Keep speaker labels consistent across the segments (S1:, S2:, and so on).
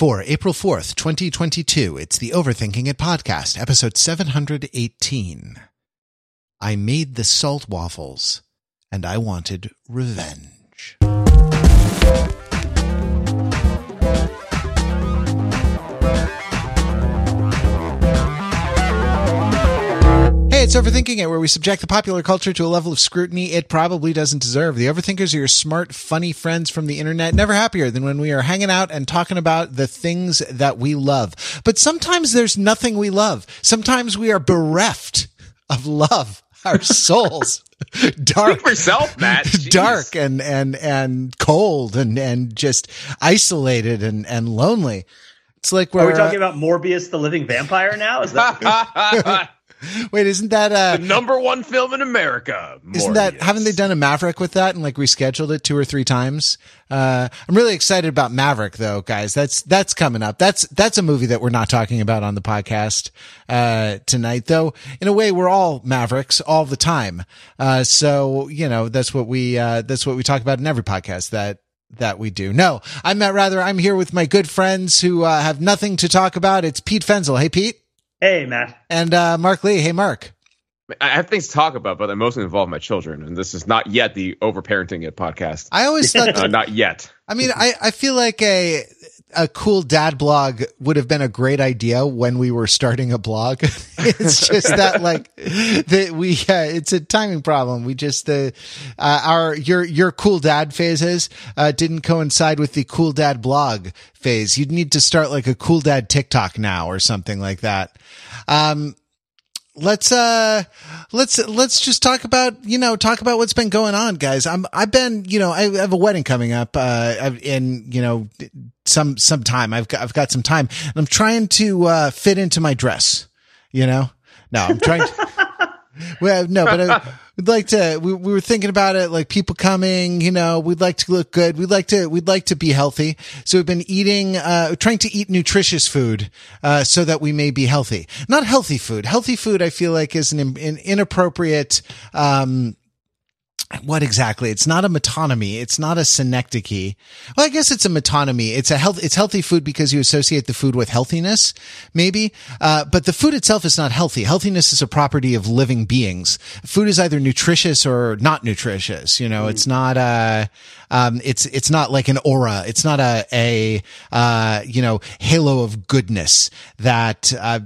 S1: For April 4th, 2022, it's the Overthinking It podcast, episode 718. I made the salt waffles, and I wanted revenge. It's Overthinking It, where we subject the popular culture to a level of scrutiny it probably doesn't deserve. The Overthinkers are your smart, funny friends from the internet, never happier than when we are hanging out and talking about the things that we love. But sometimes there's nothing we love. Sometimes we are bereft of love. Our souls. dark
S2: Speak for yourself, Matt. Jeez.
S1: dark and and and cold and and just isolated and and lonely. It's like we're
S3: Are we talking
S1: uh,
S3: about Morbius the living vampire now? Is that
S1: wait, isn't that uh
S2: the number one film in America.
S1: Isn't that haven't they done a Maverick with that and like rescheduled it two or three times? Uh, I'm really excited about Maverick though, guys. That's that's coming up. That's that's a movie that we're not talking about on the podcast uh, tonight, though. In a way, we're all Mavericks all the time. Uh, so you know that's what we uh, that's what we talk about in every podcast that that we do. No, I'm Matt Rather. I'm here with my good friends who uh, have nothing to talk about. It's Pete Fenzel. Hey, Pete,
S3: hey Matt?
S1: and uh, Mark Lee. Hey, Mark.
S2: I have things to talk about, but they mostly involve my children, and this is not yet the overparenting it podcast.
S1: I always thought
S2: Uh, not yet.
S1: I mean, I, I feel like a a cool dad blog would have been a great idea when we were starting a blog. it's just that like that we uh, it's a timing problem. We just the uh, our your your cool dad phases uh, didn't coincide with the cool dad blog phase. You'd need to start like a cool dad TikTok now or something like that. Um, let's uh let's let's just talk about you know talk about what's been going on guys. I'm i've been you know i have a wedding coming up uh in you know some some time. I've got i've got some time. And i'm trying to uh fit into my dress you know? No i'm trying to well no but I, we'd like to we, we were thinking about it like people coming you know we'd like to look good. We'd like to we'd like to be healthy. So we've been eating uh trying to eat nutritious food uh so that we may be healthy. Not healthy food. Healthy food i feel like is an, an inappropriate um what exactly? It's not a metonymy. It's not a synecdoche. Well, I guess it's a metonymy. It's a health, it's healthy food because you associate the food with healthiness, maybe. Uh, but the food itself is not healthy. Healthiness is a property of living beings. Food is either nutritious or not nutritious. You know, it's not, uh, um, it's, it's not like an aura. It's not a, a, uh, you know, halo of goodness that, uh,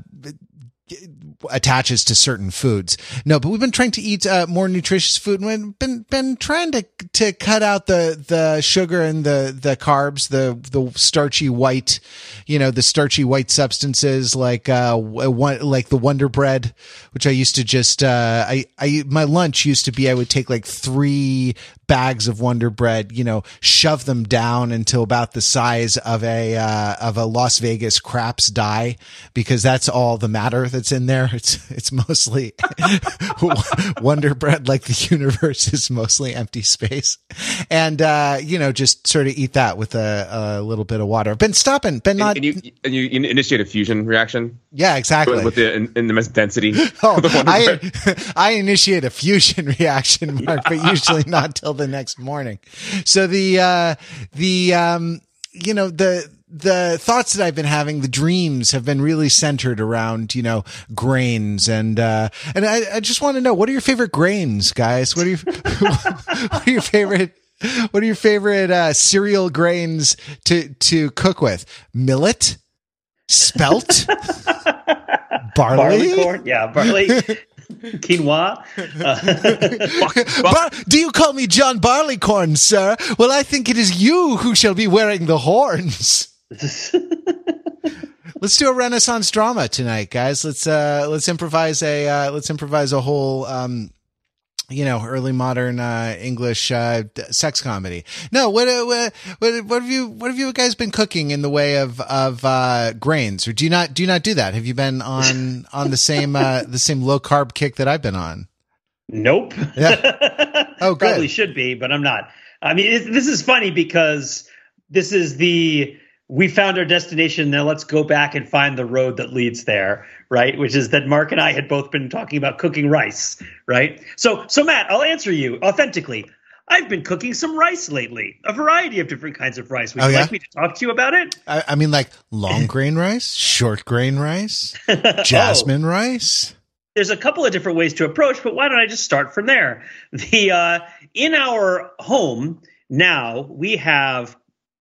S1: attaches to certain foods. No, but we've been trying to eat uh, more nutritious food and we've been been trying to to cut out the the sugar and the the carbs, the the starchy white, you know, the starchy white substances like uh one like the Wonder Bread, which I used to just uh I I my lunch used to be I would take like 3 bags of Wonder Bread, you know, shove them down until about the size of a uh, of a Las Vegas craps die because that's all the matter that's in there. It's it's mostly Wonder Bread, like the universe is mostly empty space, and uh, you know, just sort of eat that with a, a little bit of water. I've been stopping, been not,
S2: and, you, and you initiate a fusion reaction
S1: yeah, exactly.
S2: with, with the in, in the immense density.
S1: Oh, I, I initiate a fusion reaction, Mark, but usually not till the next morning. So the, uh, the, um, you know, the, the thoughts that I've been having, the dreams have been really centered around, you know, grains and, uh, and I, I just want to know, what are your favorite grains, guys? What are your, what are your favorite, what are your favorite, uh, cereal grains to, to cook with? Millet? Spelt? Barley?
S3: barley corn? Yeah, barley. Quinoa. Uh,
S1: Bar- do you call me John Barleycorn, sir? Well, I think it is you who shall be wearing the horns. Let's do a Renaissance drama tonight, guys. Let's uh let's improvise a uh let's improvise a whole um you know early modern uh English uh sex comedy. No, what uh, what what what have you what have you guys been cooking in the way of of uh grains? Or do you not do you not do that? Have you been on on the same uh the same low carb kick that I've been on?
S3: nope.
S1: Yeah. Oh, good.
S3: Probably should be, but I'm not. I mean, it, this is funny because this is the we found our destination. Now let's go back and find the road that leads there, right? Which is that Mark and I had both been talking about cooking rice, right? So, so Matt, I'll answer you authentically. I've been cooking some rice lately, a variety of different kinds of rice. Would
S1: Oh,
S3: you
S1: yeah?
S3: like me to talk to you about it?
S1: I, I mean, like long grain rice, short grain rice, jasmine rice.
S3: there's a couple of different ways to approach, but why don't I just start from there? The uh, in our home now we have,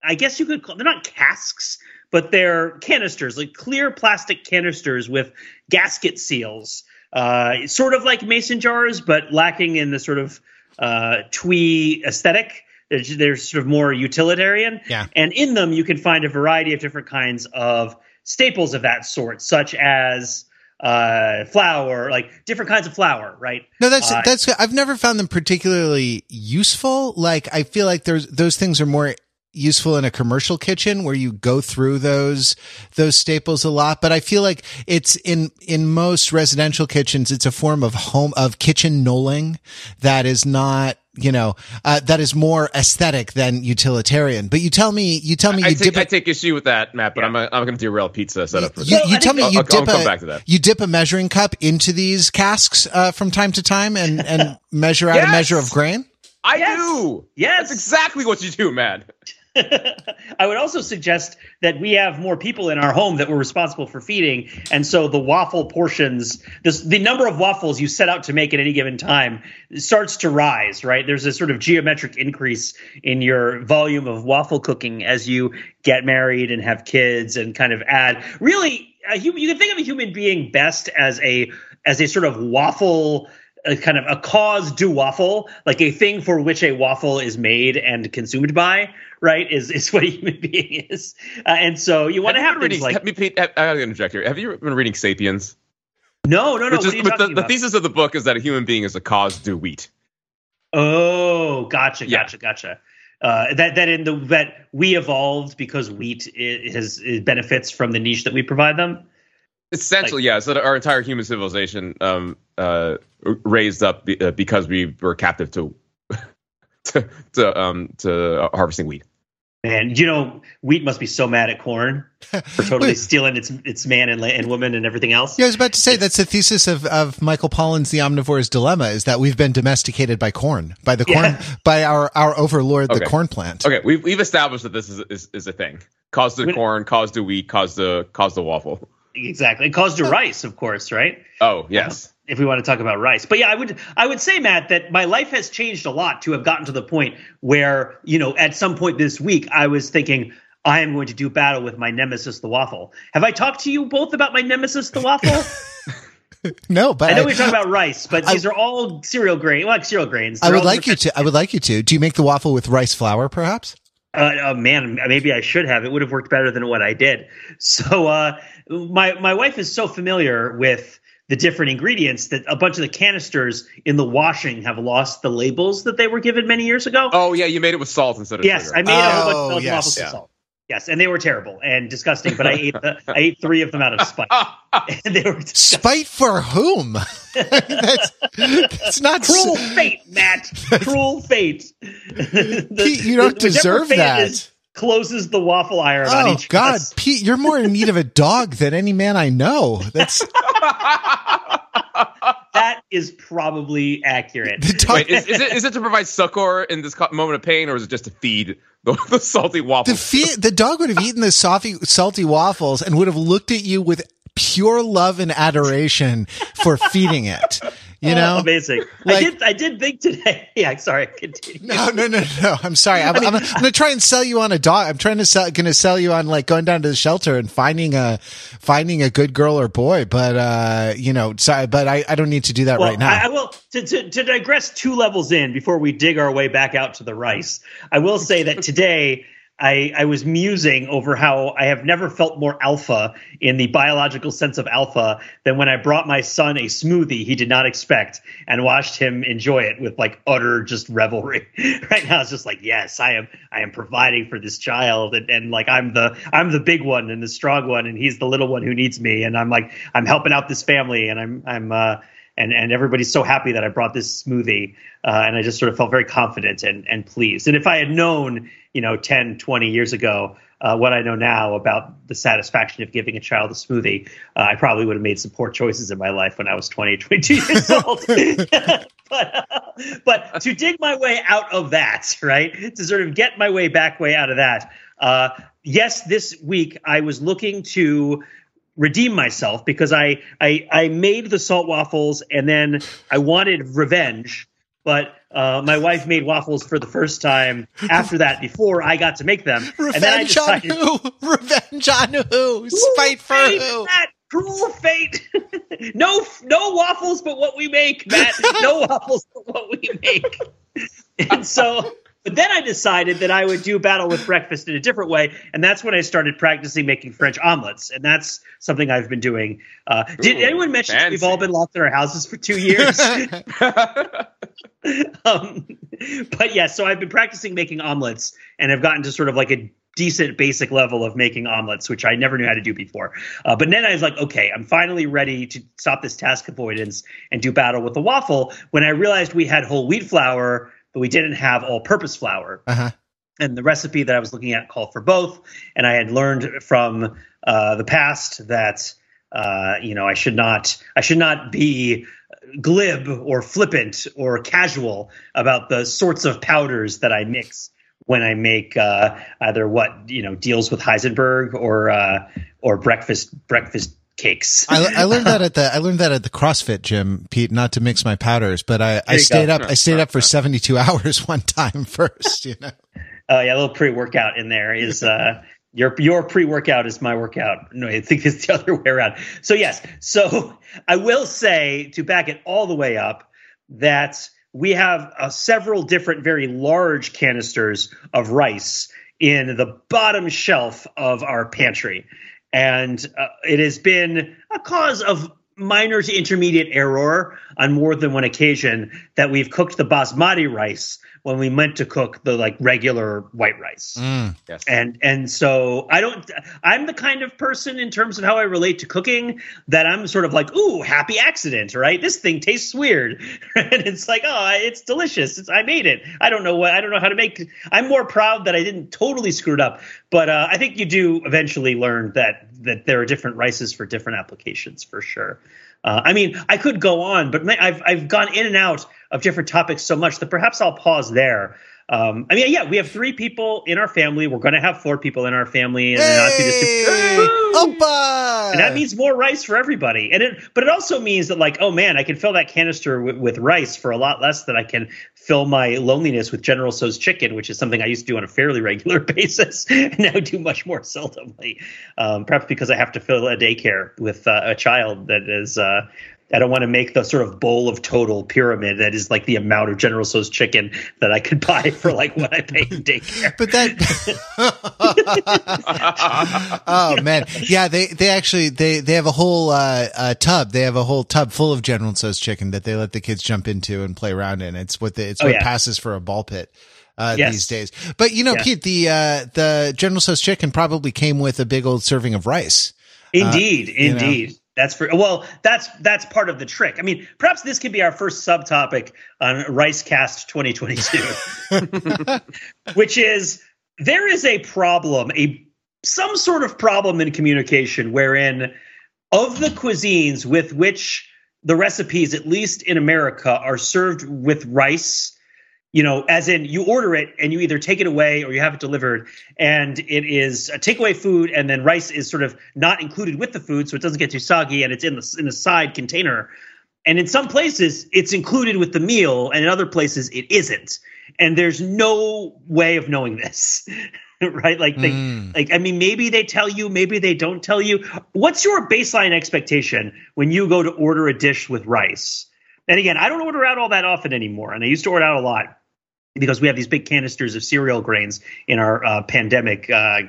S3: I guess you could call they're not casks, but they're canisters, like clear plastic canisters with gasket seals, uh, sort of like mason jars, but lacking in the sort of uh, twee aesthetic. They're, they're sort of more utilitarian.
S1: Yeah.
S3: And in them, you can find a variety of different kinds of staples of that sort, such as uh, flour, like different kinds of flour, right?
S1: No, that's
S3: Uh,
S1: that's. I've never found them particularly useful. Like I feel like there's those things are more useful in a commercial kitchen where you go through those those staples a lot. But I feel like it's in in most residential kitchens, it's a form of home of kitchen knolling that is not. You know, uh, that is more aesthetic than utilitarian. But you tell me, you tell me,
S2: I
S1: you
S2: take,
S1: dip
S2: I
S1: a-
S2: take issue with that, Matt. But
S3: Yeah.
S2: I'm I'm going to derail pizza setup for a
S1: you, you tell me you
S2: I'll- I'll-
S1: dip
S2: I'll
S1: a
S2: back to that.
S1: you dip a measuring cup into these casks uh, from time to time and and measure out a measure of grain.
S2: I
S3: Yes.
S2: do.
S3: Yes.
S2: That's exactly what you do, man.
S3: I would also suggest that we have more people in our home that we're responsible for feeding, and so the waffle portions, this, the number of waffles you set out to make at any given time, starts to rise. Right? There's a sort of geometric increase in your volume of waffle cooking as you get married and have kids, and kind of add. Really, a you can think of a human being best as a as a sort of waffle a kind of a cause do waffle, like a thing for which a waffle is made and consumed by, right? Is is what a human being is, uh, and so you want to
S2: Have
S3: have
S2: reading,
S3: like
S2: have me, I gotta interject here. Have you been reading *Sapiens*?
S3: no, no, no.
S2: Is,
S3: are you
S2: but
S3: talking
S2: the, the thesis of the book is that a human being is a cause do wheat.
S3: Oh, gotcha,
S2: Yeah.
S3: gotcha, gotcha. Uh, that that in the that we evolved because wheat i- has it benefits from the niche that we provide them.
S2: Essentially, yeah. So that our entire human civilization um, uh, raised up be, uh, because we were captive to to to, um, to harvesting wheat.
S3: Man, you know, wheat must be so mad at corn for totally
S1: Wait.
S3: stealing its its man and, and woman and everything else.
S1: Yeah, I was about to say that's the thesis of, of Michael Pollan's The Omnivore's Dilemma is that we've been domesticated by corn, by the corn,
S3: Yeah.
S1: by our, our overlord, the corn plant.
S2: Okay, we've we've established that this is is, is a thing. Cause the corn, cause the wheat, cause the cause the waffle.
S3: Exactly. It caused to rice, of course, right?
S2: Oh yes.
S3: if we want to talk about rice. But yeah, I would I would say Matt that my life has changed a lot to have gotten to the point where, you know, at some point this week I was thinking I am going to do battle with my nemesis the waffle. Have I talked to you both about my nemesis the waffle?
S1: No, but
S3: I know we're talking about rice, but
S1: I-
S3: these are all cereal grain, like cereal grains.
S1: I
S3: They're
S1: would like you to. I would like you to. Do you make the waffle with rice flour, perhaps?
S3: Uh, oh man, maybe I should have. It would have worked better than what I did. So uh, my my wife is so familiar with the different ingredients that a bunch of the canisters in the washing have lost the labels that they were given many years ago.
S2: Oh yeah, you made it with salt instead of
S3: yes,
S2: sugar.
S3: I made a whole bunch
S1: Oh,
S3: of Belgian
S1: yes.
S3: with
S2: Yeah.
S3: salt. Yes, and they were terrible and disgusting. But I ate the, I ate three of them out of spite, and they were disgusting.
S1: Spite for whom? that's, that's not.
S3: cruel fate, Matt. cruel fate. The-
S1: Pete, you don't deserve
S3: fate
S1: that.
S3: is closes the waffle iron on
S1: Oh God,
S3: us.
S1: Pete, you're more in need of a dog than any man I know. That's
S3: That is probably accurate.
S1: the dog.
S2: Wait, is, is it is it to provide succor in this moment of pain, or is it just to feed the, the salty
S1: the, fe- the dog would have eaten the salty, salty waffles and would have looked at you with pure love and adoration for feeding it. You
S3: Oh,
S1: know?
S3: amazing.
S1: like-
S3: I did. I did think today. Yeah, sorry. Continue.
S1: No, no, no, no. I'm sorry. I'm, I'm, I'm going to try and sell you on a dog. I'm trying to sell, going to sell you on like going down to the shelter and finding a, finding a good girl or boy. But, uh, you know, sorry, but I, I don't need to do that
S3: Well,
S1: right now.
S3: I, I will to, to to digress two levels in before we dig our way back out to the rice. I will say that today. I, I was musing over how I have never felt more alpha in the biological sense of alpha than when I brought my son a smoothie he did not expect and watched him enjoy it with like utter just revelry. right now it's just like, yes, I am I am providing for this child and, and like I'm the I'm the big one and the strong one and he's the little one who needs me and I'm like I'm helping out this family and I'm I'm uh and and everybody's so happy that I brought this smoothie, uh, and I just sort of felt very confident and and pleased. And if I had known, you know, 10, 20 years ago uh, what I know now about the satisfaction of giving a child a smoothie, uh, I probably would have made some poor choices in my life when I was 20, 22 years old. but, uh, but to dig my way out of that, right, to sort of get my way back way out of that, uh, yes, this week I was looking to redeem myself because I, I I made the salt waffles and then I wanted revenge, but uh, my wife made waffles for the first time after that before I got to make them.
S1: Revenge
S3: and then I decided,
S1: on who? Revenge on who? Spite for who?
S3: That cruel fate. no no waffles but what we make, Matt. No waffles but what we make. and so but then I decided that I would do battle with breakfast in a different way, and that's when I started practicing making French omelets, and that's something I've been doing. Uh, did anyone mention we've all been locked in our houses for two years? um, but yeah, so I've been practicing making omelets, and I've gotten to sort of like a decent basic level of making omelets, which I never knew how to do before. Uh, but then I was like, okay, I'm finally ready to stop this task avoidance and do battle with the waffle. When I realized we had whole wheat flour, but we didn't have all-purpose flour
S1: Uh-huh.
S3: and the recipe that I was looking at called for both. And I had learned from uh, the past that uh, you know I should not I should not be glib or flippant or casual about the sorts of powders that I mix when I make uh, either what you know deals with Heisenberg or uh, or breakfast breakfast cakes.
S1: I, I learned that at the I learned that at the CrossFit gym, Pete, not to mix my powders, but I, I stayed
S3: go.
S1: up I stayed up for seventy two hours one time first, you know.
S3: Uh, yeah, a little pre-workout in there is uh, your your pre-workout is my workout. No, I think it's the other way around. So yes, so I will say to back it all the way up that we have uh, several different very large canisters of rice in the bottom shelf of our pantry, and uh, it has been a cause of minor to intermediate error on more than one occasion that we've cooked the basmati rice when we meant to cook the like regular white rice.
S1: Mm.
S2: yes.
S3: And and so I don't I'm the kind of person in terms of how I relate to cooking that I'm sort of like, ooh, happy accident, right? This thing tastes weird. and it's like, oh, it's delicious. It's, I made it. I don't know what I don't know how to make I'm more proud that I didn't totally screw it up. But uh, I think you do eventually learn that that there are different rices for different applications for sure. Uh, I mean, I could go on, but I've I've gone in and out of different topics so much that perhaps I'll pause there. Um, I mean, yeah, we have three people in our family. We're going to have four people in our family in the not too distant
S1: Opa!
S3: And that means more rice for everybody. And it, but it also means that, like, oh man, I can fill that canister with, with rice for a lot less than I can fill my loneliness with General Tso's chicken, which is something I used to do on a fairly regular basis, and now do much more seldomly. Um, perhaps because I have to fill a daycare with uh, a child that is. Uh, I don't want to make the sort of bowl of total pyramid that is like the amount of General Tso's chicken that I could buy for like what I pay in daycare.
S1: But that Oh man. Yeah, they they actually they they have a whole uh, uh tub. They have a whole tub full of General Tso's chicken that they let the kids jump into and play around in. It's what the, it's
S3: Oh,
S1: what
S3: yeah.
S1: passes for a ball pit. Uh,
S3: Yes.
S1: these days, but you know,
S3: Yeah.
S1: Pete, the uh, the General Tso's chicken probably came with a big old serving of rice.
S3: Indeed,
S1: Uh, you know.
S3: That's for well. That's that's part of the trick. I mean, perhaps this could be our first subtopic on Ricecast 2022, which is there is a problem, a some sort of problem in communication wherein of the cuisines with which the recipes, at least in America, are served with rice. You know, as in you order it and you either take it away or you have it delivered, and it is a takeaway food, and then rice is sort of not included with the food, so it doesn't get too soggy, and it's in the in a side container. And in some places, it's included with the meal, and in other places, it isn't. And there's no way of knowing this, right? Like, they,
S1: Mm.
S3: like I mean, maybe they tell you, maybe they don't tell you. What's your baseline expectation when you go to order a dish with rice? And again, I don't order out all that often anymore, and I used to order out a lot because we have these big canisters of cereal grains in our uh, pandemic uh,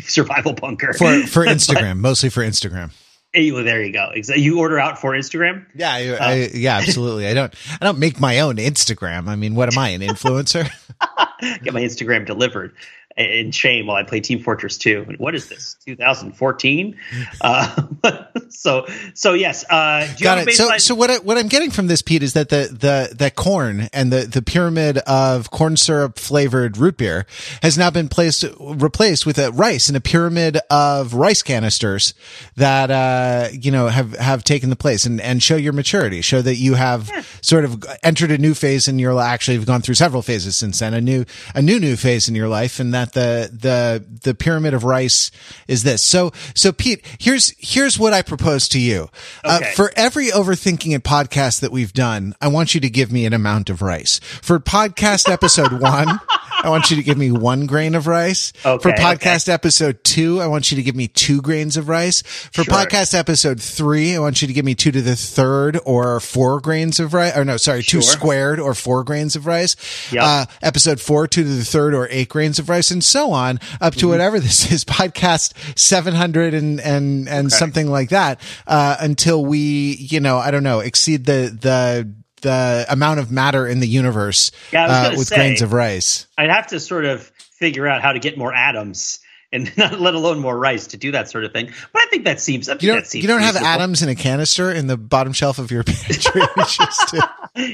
S3: survival bunker.
S1: for for
S3: But-
S1: Instagram, mostly for Instagram.
S3: Well, there you go. You order out for Instagram.
S1: Yeah, I, I, yeah, absolutely. I don't I don't make my own Instagram. I mean, what am I, an influencer?
S3: get my Instagram delivered. In shame while I play Team Fortress 2. What is this? 2014. Uh, so so yes. Uh,
S1: Got it. So so what I, what I'm getting from this, Pete, is that the the that corn and the the pyramid of corn syrup flavored root beer has now been placed replaced with a rice and a pyramid of rice canisters that uh you know have have taken the place and and show your maturity, show that you have yeah. sort of entered a new phase and you're actually have gone through several phases since then, a new a new new phase in your life, and that the the the pyramid of rice is this. So so Pete, here's here's what I propose to you. Uh, okay. Uh, for every overthinking it podcast that we've done, I want you to give me an amount of rice. For podcast episode one. I want you to give me one grain of rice. Okay, For podcast okay. episode two, I want you to give me two grains of rice. For sure. podcast episode three, I want you to give me two to the third or four grains of rice. Or no, sorry, sure. two squared or four grains of rice. Yep. Uh, episode four, two to the third or eight grains of rice and so on up to mm-hmm. whatever this is. Podcast 700 and, and, and okay. something like that, uh, until we, you know, I don't know, exceed the, the, the amount of matter in the universe yeah, uh, with say, grains of rice.
S3: I'd have to sort of figure out how to get more atoms and not let alone more rice to do that sort of thing. But I think that seems.
S1: you don't,
S3: seems
S1: you don't have atoms in a canister in the bottom shelf of your pantry.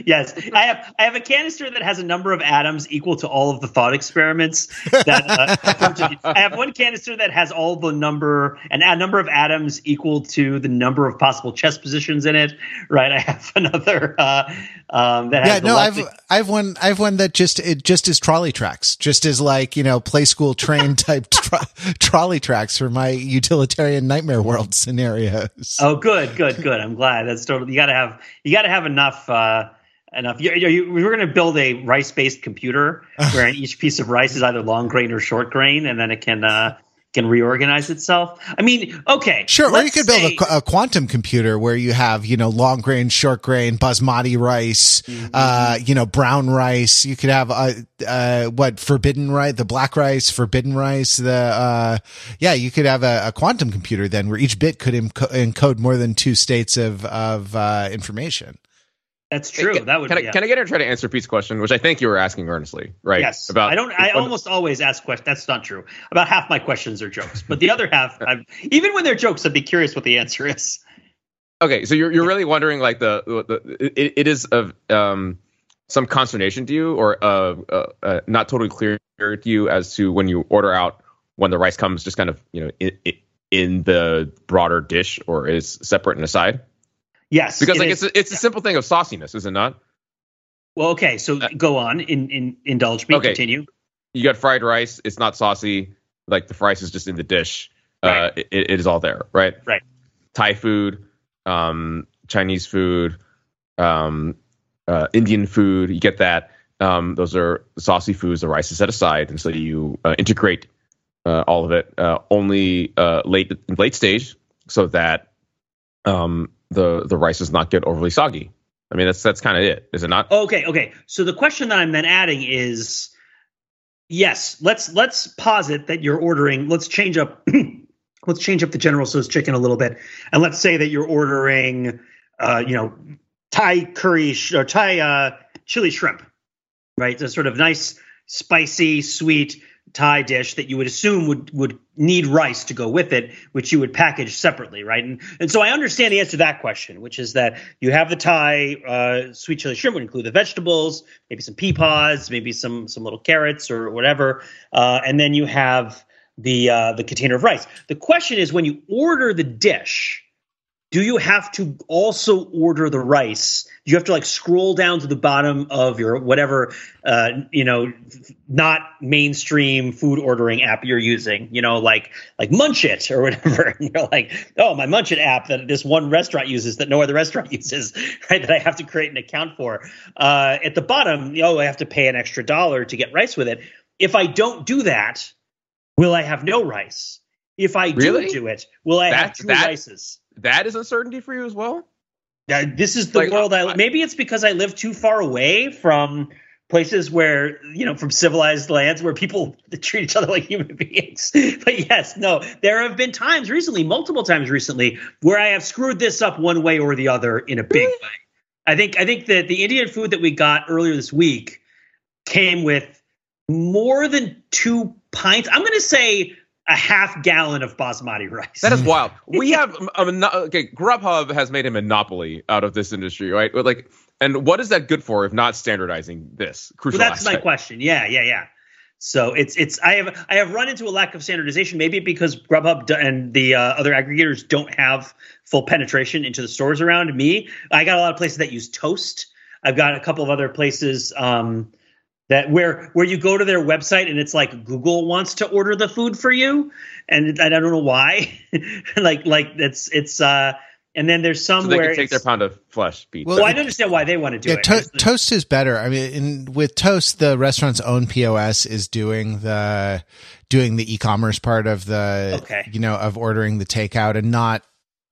S3: Yes, I have. I have a canister that has a number of atoms equal to all of the thought experiments. That uh, I have one canister that has all the number and a number of atoms equal to the number of possible chess positions in it. Right. I have another uh, um, that yeah.
S1: no, I've I've one. I've one that just it just is trolley tracks. Just as like you know play school train type. Tro- trolley tracks for my utilitarian nightmare world scenarios.
S3: Oh, good, good, good. I'm glad. That's totally. You got to have. You got to have enough. Uh, enough. You, you, we were going to build a rice-based computer where each piece of rice is either long grain or short grain, and then it can uh, can reorganize itself. I mean, okay,
S1: sure. Or you could build a, a, quantum computer where you have you know long grain, short grain, basmati rice, mm-hmm. uh, you know brown rice. You could have uh, uh, what forbidden rice, the black rice, forbidden rice. The uh, yeah, you could have a, a quantum computer then where each bit could enco- encode more than two states of of uh, information.
S3: That's true. Can, that would.
S2: Can,
S3: be,
S2: I, can I get her to try to answer Pete's question, which I think you were asking earnestly, right?
S3: Yes. About I don't. I almost always ask questions. That's not true. About half my questions are jokes, but the other half, I'm, even when they're jokes, I'd be curious what the answer is.
S2: Okay, so you're you're really wondering like the, the it, it is of um some consternation to you, or uh, uh, uh, not totally clear to you as to when you order out when the rice comes, just kind of you know in, in the broader dish, or is separate and aside.
S3: Yes,
S2: because like is. it's a, it's a simple thing of sauciness, is it not?
S3: Well, okay, so uh, go on. In, in indulge me. Okay. Continue.
S2: You got fried rice. It's not saucy. Like the rice is just in the dish. Uh, right. Uh, it, it is all there, right?
S3: Right.
S2: Thai food, um, Chinese food, um, uh, Indian food. You get that. Um, those are saucy foods. The rice is set aside, and so you uh, integrate uh, all of it uh, only uh, late late stage, so that um, the the rice does not get overly soggy. I mean, that's that's kind of it, is it not?
S3: Okay, okay. So the question that I'm then adding is, yes, let's let's posit that you're ordering. Let's change up. let's change up the General Tso's chicken a little bit, and let's say that you're ordering, uh, you know, Thai curry sh- or Thai uh, chili shrimp, right? So sort of nice, spicy, sweet Thai dish that you would assume would would need rice to go with it, which you would package separately, right? And and so I understand the answer to that question, which is that you have the Thai uh, sweet chili shrimp would include the vegetables, maybe some pea pods, maybe some some little carrots or whatever, uh, and then you have the uh, the container of rice. The question is when you order the dish do you have to also order the rice? Do you have to like scroll down to the bottom of your whatever, uh, you know, not mainstream food ordering app you're using? You know, like like Munchit or whatever. And you're like, oh, my Munchit app that this one restaurant uses that no other restaurant uses, right? That I have to create an account for. Uh, at the bottom, oh, I have to pay an extra dollar to get rice with it. If I don't do that, will I have no rice? If I
S2: really?
S3: do do it, will I have two that, rices?
S2: That is uncertainty for you as well?
S3: Yeah, this is the like, world I, maybe it's because I live too far away from places where you know from civilized lands where people treat each other like human beings but yes no there have been times recently multiple times recently where i have screwed this up one way or the other in a big way i think i think that the indian food that we got earlier this week came with more than two pints. I'm going to say a half gallon of basmati rice.
S2: That is wild. We have a, a, okay. Grubhub has made a monopoly out of this industry, right? Like, and what is that good for if not standardizing this?
S3: Crucial. Well, that's aspect. my question. Yeah, yeah, yeah. So it's it's I have I have run into a lack of standardization. Maybe because Grubhub and the uh, other aggregators don't have full penetration into the stores around me. I got a lot of places that use Toast. I've got a couple of other places. Um, that where where you go to their website and it's like Google wants to order the food for you, and I don't know why. like like it's it's uh and then there's some
S2: so they
S3: where
S2: can take their pound of flesh beef.
S3: Well, I don't understand why they want to do yeah,
S1: it. To- toast is better. I mean, in, with Toast, the restaurant's own POS is doing the doing the e-commerce part of the okay. you know of ordering the takeout and not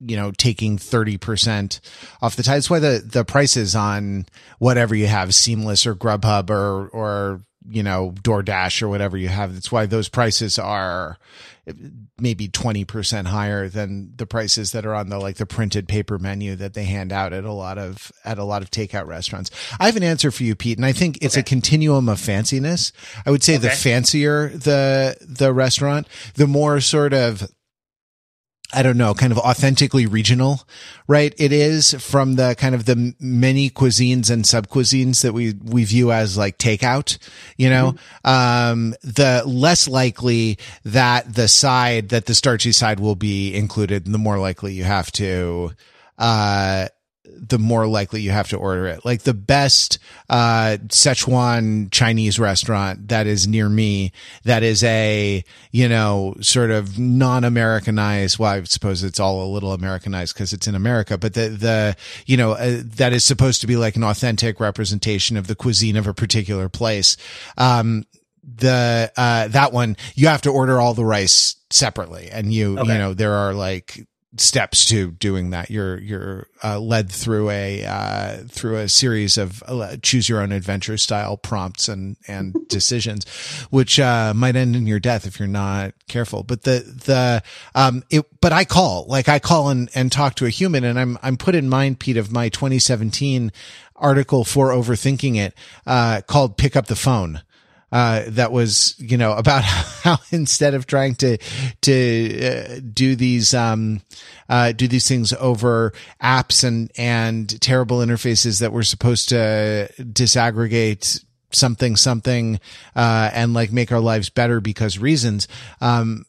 S1: you know, taking 30% off the tie. That's why the, the prices on whatever you have, Seamless or Grubhub or, or, you know, DoorDash or whatever you have. That's why those prices are maybe 20% higher than the prices that are on the, like the printed paper menu that they hand out at a lot of, at a lot of takeout restaurants. I have an answer for you, Pete, and I think it's okay. a continuum of fanciness. I would say okay. the fancier the, the restaurant, the more sort of, I don't know, kind of authentically regional, right? It is from the kind of the many cuisines and sub cuisines that we, we view as like takeout, you know, mm-hmm. um, the less likely that the side, that the starchy side will be included, the more likely you have to, uh, the more likely you have to order it. Like the best uh, Szechuan Chinese restaurant that is near me, that is a you know sort of non-Americanized. Well, I suppose it's all a little Americanized because it's in America, but the the you know uh, that is supposed to be like an authentic representation of the cuisine of a particular place. Um, the uh, that one you have to order all the rice separately and you okay. you know there are like steps to doing that. You're you're uh, led through a uh, through a series of uh, choose your own adventure style prompts and and decisions, which uh, might end in your death if you're not careful. But the the um it but I call like I call and and talk to a human, and I'm I'm put in mind, Pete, of my 2017 article for overthinking it uh, called "Pick Up the Phone." Uh, that was, you know, about how instead of trying to, to uh, do these, um, uh, do these things over apps and, and terrible interfaces that were supposed to disaggregate something, something, uh, and like make our lives better because reasons, um,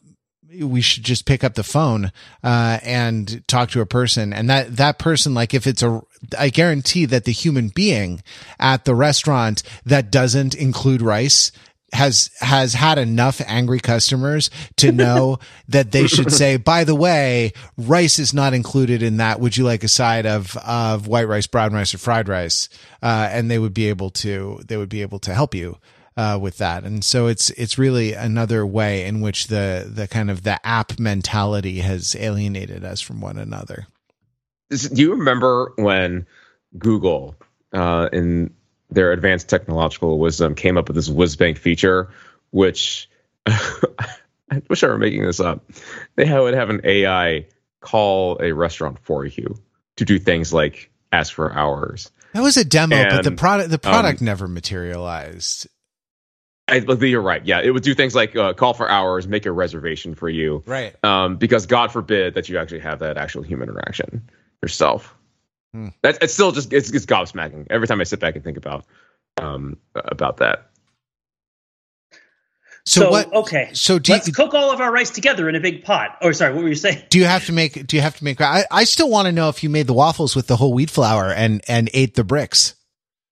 S1: we should just pick up the phone uh, and talk to a person. And that that person like if it's a i guarantee that the human being at the restaurant that doesn't include rice has has had enough angry customers to know that they should say by the way rice is not included in that. Would you like a side of of white rice brown rice or fried rice? Uh, and they would be able to they would be able to help you uh, with that. And so it's it's really another way in which the the kind of the app mentality has alienated us from one another.
S2: Do you remember when Google uh, in their advanced technological wisdom came up with this WhizBang feature, which I wish I were making this up. They would have an AI call a restaurant for you to do things like ask for hours.
S1: That was a demo, and, but the product the product um, never materialized.
S2: I, you're right. Yeah, it would do things like uh, call for hours, make a reservation for you.
S1: Right.
S2: Um, because God forbid that you actually have that actual human interaction yourself. Hmm. That's it's still just it's, it's gobsmacking every time I sit back and think about um about that.
S3: So, so what? Okay. So let's you, cook all of our rice together in a big pot. Or sorry, what were you saying?
S1: Do you have to make? Do you have to make? I, I still want to know if you made the waffles with the whole wheat flour and and ate the bricks.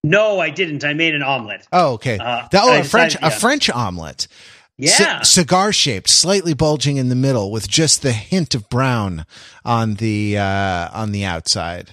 S3: No, I didn't. I made an omelet.
S1: Oh, okay. Uh, that, oh, a French yeah. a French omelet.
S3: Yeah,
S1: C- cigar shaped, slightly bulging in the middle, with just the hint of brown on the uh, on the outside.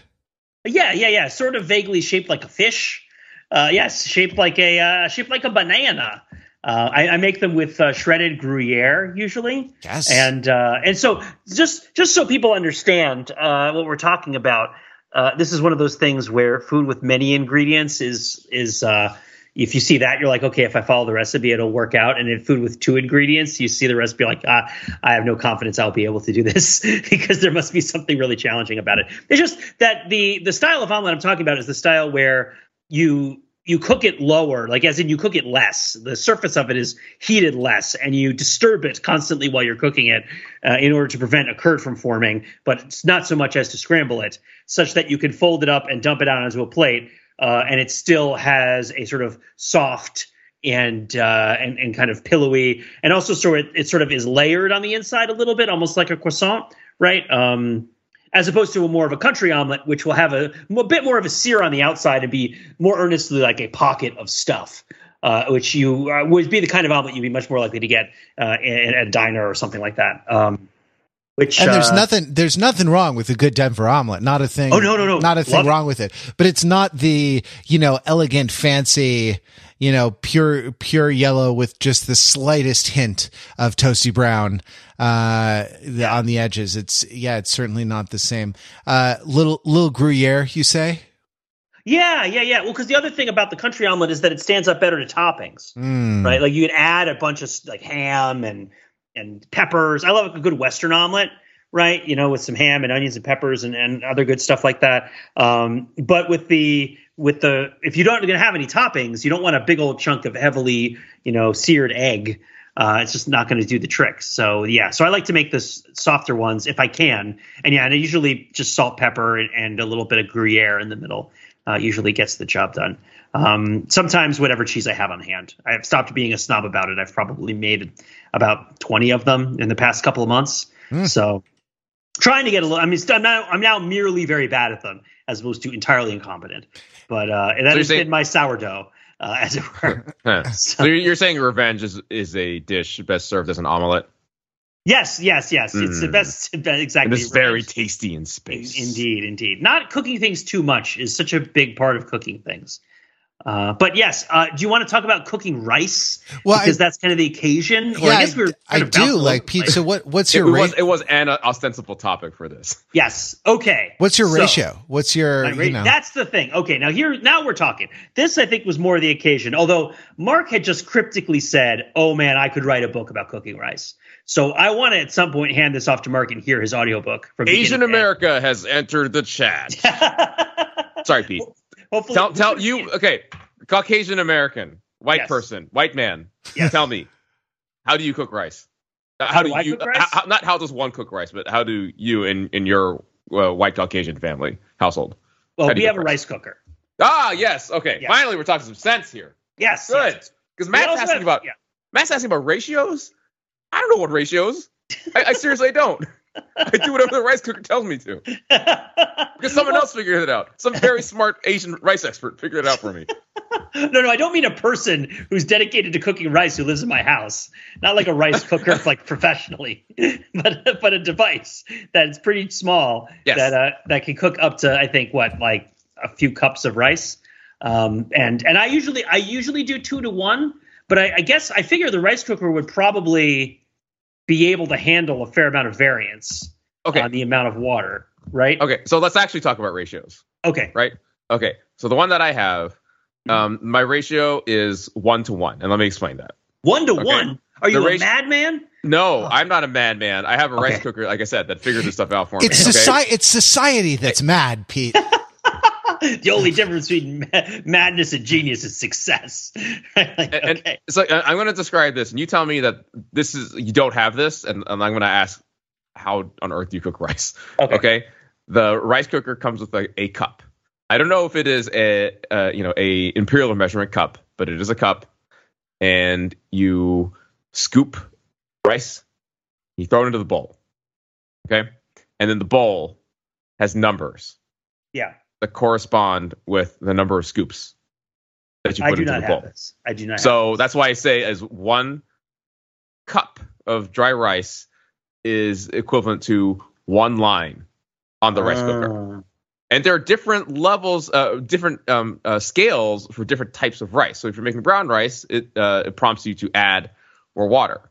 S3: Yeah, yeah, yeah. Sort of vaguely shaped like a fish. Uh, yes, shaped like a uh, shaped like a banana. Uh, I, I, make them with uh, shredded Gruyere usually.
S1: Yes,
S3: and uh, and so just just so people understand uh, what we're talking about uh, this is one of those things where food with many ingredients is is uh, if you see that you're like okay if I follow the recipe it'll work out and in food with two ingredients you see the recipe like ah, I have no confidence I'll be able to do this because there must be something really challenging about it. It's just that the the style of omelet I'm talking about is the style where you you cook it lower, like as in you cook it less. The surface of it is heated less, and you disturb it constantly while you're cooking it uh, in order to prevent a curd from forming. But it's not so much as to scramble it, such that you can fold it up and dump it out onto a plate, uh, and it still has a sort of soft and uh, and and kind of pillowy, and also sort of it sort of is layered on the inside a little bit, almost like a croissant, right? Um, as opposed to a more of a country omelet, which will have a, a bit more of a sear on the outside and be more earnestly like a pocket of stuff. Uh, which you uh, would be the kind of omelet you'd be much more likely to get uh, in, at a diner or something like that. Um, which
S1: and there's
S3: uh,
S1: nothing there's nothing wrong with a good Denver omelet. Not a thing.
S3: Oh, no, no, no.
S1: Not a thing
S3: Love it.
S1: wrong with it. But it's not the you know elegant, fancy, you know pure pure yellow with just the slightest hint of toasty brown uh the, on the edges. It's yeah, it's certainly not the same. Uh, little little Gruyere, you say?
S3: Yeah, yeah, yeah. Well, because the other thing about the country omelet is that it stands up better to toppings,
S1: Mm.
S3: right? Like you can add a bunch of like ham and and peppers. I love a good Western omelet, right? You know, with some ham and onions and peppers and, and other good stuff like that. Um, but with the with the if you don't to have any toppings, you don't want a big old chunk of heavily you know seared egg. Uh, it's just not going to do the trick. So yeah, so I like to make this softer ones if I can, and yeah, and I usually just salt, pepper, and, and a little bit of Gruyere in the middle. Uh, usually gets the job done. Um, sometimes whatever cheese I have on hand. I have stopped being a snob about it. I've probably made about twenty of them in the past couple of months. So trying to get a little. I mean, I'm now I'm now merely very bad at them as opposed to entirely incompetent. But uh, and that has
S2: saying-
S3: been my sourdough, uh, as it were.
S2: Huh. so you're saying revenge is is a dish best served as an omelet,
S3: yes, yes, yes. It's the
S2: Mm.
S3: best. Exactly.
S2: it's very tasty in space.
S3: Indeed, indeed. Not cooking things too much is such a big part of cooking things. Uh, but yes, uh, do you want to talk about cooking rice?
S1: Well,
S3: because
S1: I-
S3: that's kind of the occasion. Or
S1: yeah,
S3: I guess we were.
S1: I
S3: kind of bouncing
S1: do like
S3: pizza. the
S1: So what? What's
S2: It
S1: your
S2: was it was an ostensible topic for this.
S3: Yes. Okay.
S1: What's your
S3: So-
S1: ratio? What's your
S3: My
S1: you know?
S3: That's the thing. Okay, now here, now we're talking. This, I think, was more the occasion. Although Mark had just cryptically said, "Oh man, I could write a book about cooking rice." So I want to at some point hand this off to Mark and hear his audiobook from
S2: Asian
S3: to end.
S2: America has entered the chat. Sorry, Pete.
S3: Hopefully,
S2: Tell tell you okay, Caucasian American, white
S3: Yes.
S2: person, white man.
S3: Yes.
S2: Tell me, how do you cook rice? Uh, How,
S3: do
S2: do you
S3: rice?
S2: how- not how does one cook rice, but how do you in in your uh, white Caucasian family household?
S3: Well, we have a rice cooker.
S2: Ah, yes. Okay,
S3: Yes.
S2: finally we're talking some sense here.
S3: Yes.
S2: Good, because Matt's asking
S3: have-
S2: about
S3: yeah.
S2: Matt's asking about ratios. I don't know what ratios. I, I seriously don't. I do whatever the rice cooker tells me to. Because someone else figured it out. Some very smart Asian rice expert figured it out for me.
S3: no, no, I don't mean a person who's dedicated to cooking rice who lives in my house. Not like a rice cooker, like professionally, but but a device that's pretty small
S2: Yes.
S3: that uh, that can cook up to I think what like a few cups of rice. Um, and and I usually I usually do two to one, but I, I guess I figure the rice cooker would probably be able to handle a fair amount of variance
S2: Okay.
S3: on the amount of water, right?
S2: Okay. So let's actually talk about ratios.
S3: Okay.
S2: right? Okay, so the one that I have,
S3: Mm-hmm.
S2: um, my ratio is one to one, and let me explain that.
S3: One to
S2: Okay.
S3: one. Are you
S2: The
S3: a
S2: ratio-
S3: madman?
S2: No, I'm not a madman. I have a rice cooker, like I said, that figures this stuff out for
S1: it's
S2: me. Okay?
S1: society. It's society that's mad, Pete.
S3: the only difference between ma- madness and genius is success. Like,
S2: And,
S3: okay.
S2: so uh, I'm going to describe this, and you tell me that this is you don't have this, and, and I'm going to ask how on earth do you cook rice?
S3: Okay.
S2: Okay, the rice cooker comes with a, a cup. I don't know if it is a uh, you know a imperial measurement cup, but it is a cup, and you scoop rice, you throw it into the bowl, okay, and then the bowl has numbers
S3: Yeah,
S2: that correspond with the number of scoops that you
S3: I
S2: put
S3: do
S2: into
S3: not
S2: the
S3: have
S2: bowl.
S3: this. I do not. have
S2: So that's why I say as one cup of dry rice is equivalent to one line on the rice cooker.
S3: Uh,
S2: And there are different levels, uh, different um, uh, scales for different types of rice. So if you're making brown rice, it, uh, it prompts you to add more water.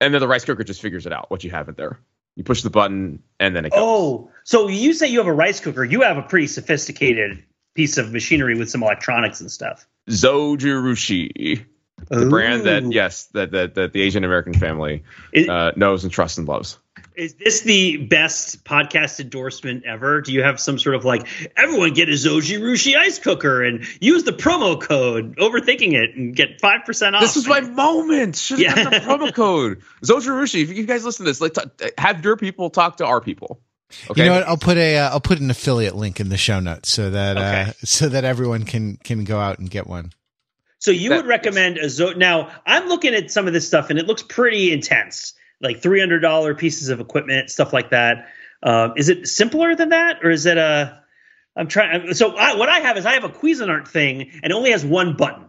S2: And then the rice cooker just figures it out what you have in there. You push the button and then it goes.
S3: Oh, so you say you have a rice cooker? You have a pretty sophisticated piece of machinery with some electronics and stuff.
S2: Zojirushi. The brand that yes, that that, that the Asian American family
S3: Is-
S2: uh, knows and trusts and loves.
S3: Is this the best podcast endorsement ever? Do you have some sort of like everyone get a Zojirushi ice cooker and use the promo code overthinking it and get five percent off?
S2: This is my moment. Should have
S3: Yeah.
S2: done the promo code. Zojirushi, if you guys listen to this, like, t- have your people talk to our people. Okay.
S1: You know what? I'll put a uh, I'll put an affiliate link in the show notes so that uh, so that everyone can can go out and get one.
S3: So you
S2: That-
S3: would recommend a Zo? Now I'm looking at some of this stuff and it looks pretty intense, like three hundred dollar pieces of equipment, stuff like that. Um, is it simpler than that, or is it a? I'm trying. So I, what I have is I have a Cuisinart thing and it only has one button.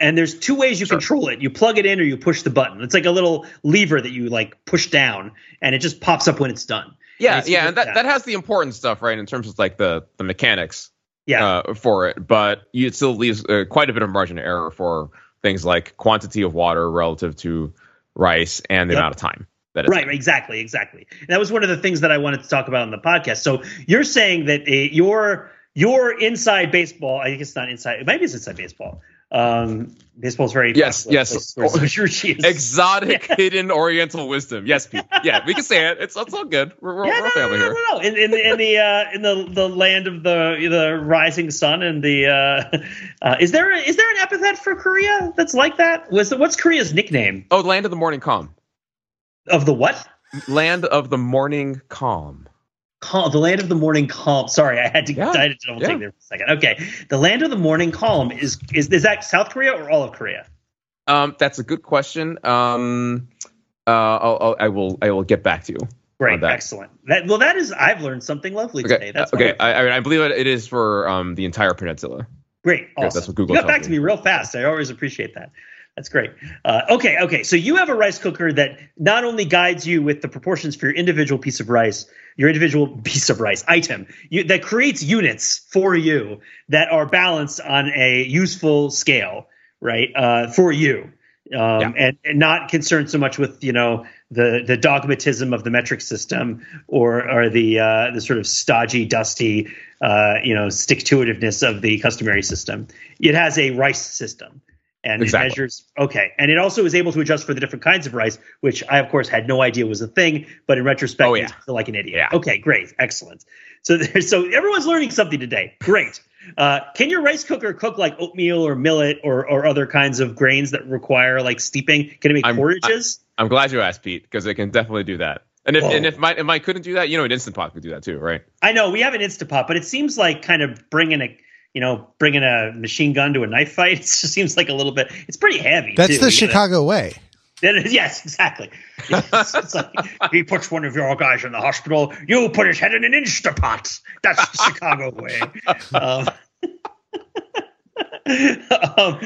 S3: And there's two ways you
S2: Sure.
S3: control it. You plug it in or you push the button. It's like a little lever that you like push down, and it just pops up when it's done.
S2: yeah,
S3: Nice
S2: yeah, and that,
S3: that.
S2: that has the important stuff, right, in terms of like the the mechanics
S3: Yeah,
S2: uh, for it, but you it still leaves uh, quite a bit of margin of error for things like quantity of water relative to rice and the
S3: Yep.
S2: amount of time that it's
S3: Right, exactly, exactly. And that was one of the things that I wanted to talk about on the podcast. So you're saying that uh, your your inside baseball, I think it's not inside, maybe it's inside baseball. Um, baseball's very
S2: Yes, yes.
S3: place where Sushi is.
S2: exotic hidden oriental wisdom. Yes, Pete. Yeah, we can say it. It's, it's all good. We're, we're,
S3: yeah,
S2: we're
S3: no,
S2: a family
S3: no,
S2: here.
S3: no, no, no. In, in the in the uh, in the the land of the the rising sun and the uh, uh, is there is there an epithet for Korea that's like that? Was what's Korea's nickname
S2: Oh, land of the morning calm.
S3: of the what?
S2: Land of the morning calm.
S3: Calm, the land of the morning calm. Sorry, I had to,
S2: Yeah,
S3: I had to double
S2: yeah.
S3: take there for a second. Okay, the land of the morning calm is is is that South Korea or all of Korea?
S2: Um, that's a good question. Um, uh, I'll, I'll, I will I will get back to you.
S3: Great,
S2: that.
S3: excellent. That well, that is I've learned something lovely
S2: Okay,
S3: today. That's
S2: uh, okay. I, I, mean, I believe it, it is for um the entire peninsula.
S3: great. Awesome.
S2: that's what Google
S3: you got back to
S2: me.
S3: me real fast. I always appreciate that. That's great. Uh, okay, okay. So you have a rice cooker that not only guides you with the proportions for your individual piece of rice, your individual piece of rice item, you, that creates units for you that are balanced on a useful scale, right? Uh, for you, um, and, and not concerned so much with you know the the dogmatism of the metric system or or the uh, the sort of stodgy, dusty, uh, you know, stick to itiveness of the customary system. It has a rice system. And
S2: Exactly.
S3: it measures okay, and it also is able to adjust for the different kinds of rice, which I of course had no idea was a thing, but in retrospect,
S2: Oh,
S3: I
S2: yeah.
S3: feel like an idiot.
S2: Yeah.
S3: Okay, great, excellent. So there's so everyone's learning something today. Great. Uh, can your rice cooker cook like oatmeal or millet or or other kinds of grains that require like steeping? Can it make
S2: I'm-
S3: porridges?
S2: I'm glad you asked, Pete, because it can definitely do that. And if
S3: Whoa.
S2: and if mine if mine couldn't do that, you know, an instant pot could do that too, right?
S3: I know we have an instant pot, but it seems like kind of bringing a you know bringing a machine gun to a knife fight. It just seems like a little bit. It's pretty heavy.
S1: That's
S3: too.
S1: the Chicago way.
S3: That is- yes, exactly. Yes, it's like he puts one of your guys in the hospital. You put his head in an Instapot. That's the Chicago way. Um, um,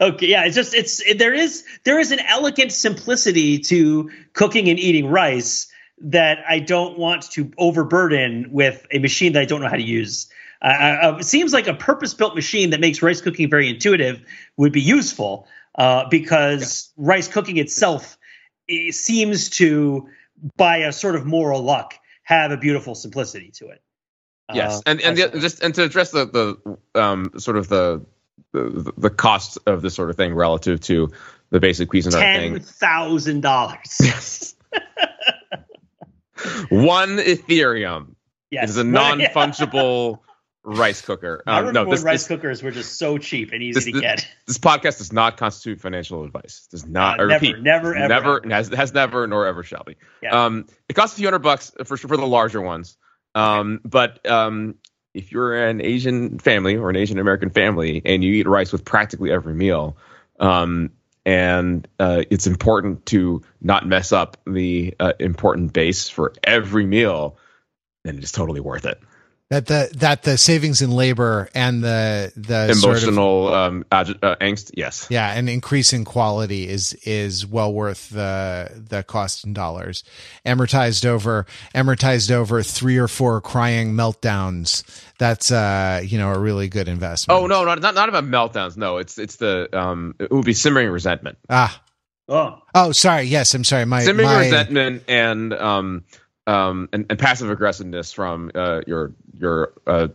S3: okay, yeah, it's just it's it, there is there is an elegant simplicity to cooking and eating rice that I don't want to overburden with a machine that I don't know how to use. Uh, uh, it seems like a purpose-built machine that makes rice cooking very intuitive would be useful uh, because rice cooking itself it seems to, by a sort of moral luck, have a beautiful simplicity to it.
S2: Yes,
S3: Uh,
S2: and and the, just and to address the the um sort of the the, the cost of this sort of thing relative to the basic Cuisinart thing.
S3: thousand dollars.
S2: Yes. One Ethereum
S3: Yes,
S2: is a non-fungible rice cooker.
S3: I
S2: Um,
S3: remember
S2: no,
S3: when rice
S2: this,
S3: cookers were just so cheap and easy
S2: this-
S3: to
S2: this-
S3: get.
S2: this podcast does not constitute financial advice. Does not.
S3: Uh,
S2: I
S3: never,
S2: repeat,
S3: never, ever,
S2: never
S3: ever.
S2: has has never nor ever shall be.
S3: Yeah.
S2: Um, it costs a few hundred bucks for for the larger ones. Um, but um, if you're an Asian family or an Asian American family and you eat rice with practically every meal, um, and uh, it's important to not mess up the uh, important base for every meal, then it is totally worth it.
S1: That the that the savings in labor and the the sort of
S2: Emotional um, agi- uh, angst, yes.
S1: yeah, and increase in quality is is well worth the the cost in dollars. Amortized over amortized over three or four crying meltdowns. That's uh you know a really good investment.
S2: Oh no, not not not about meltdowns. No, it's it's the um, it would be simmering resentment.
S1: Ah.
S3: Oh,
S1: Oh, sorry. Yes, I'm sorry. My
S2: simmering
S1: my
S2: resentment and um um and, and passive aggressiveness from uh your your uh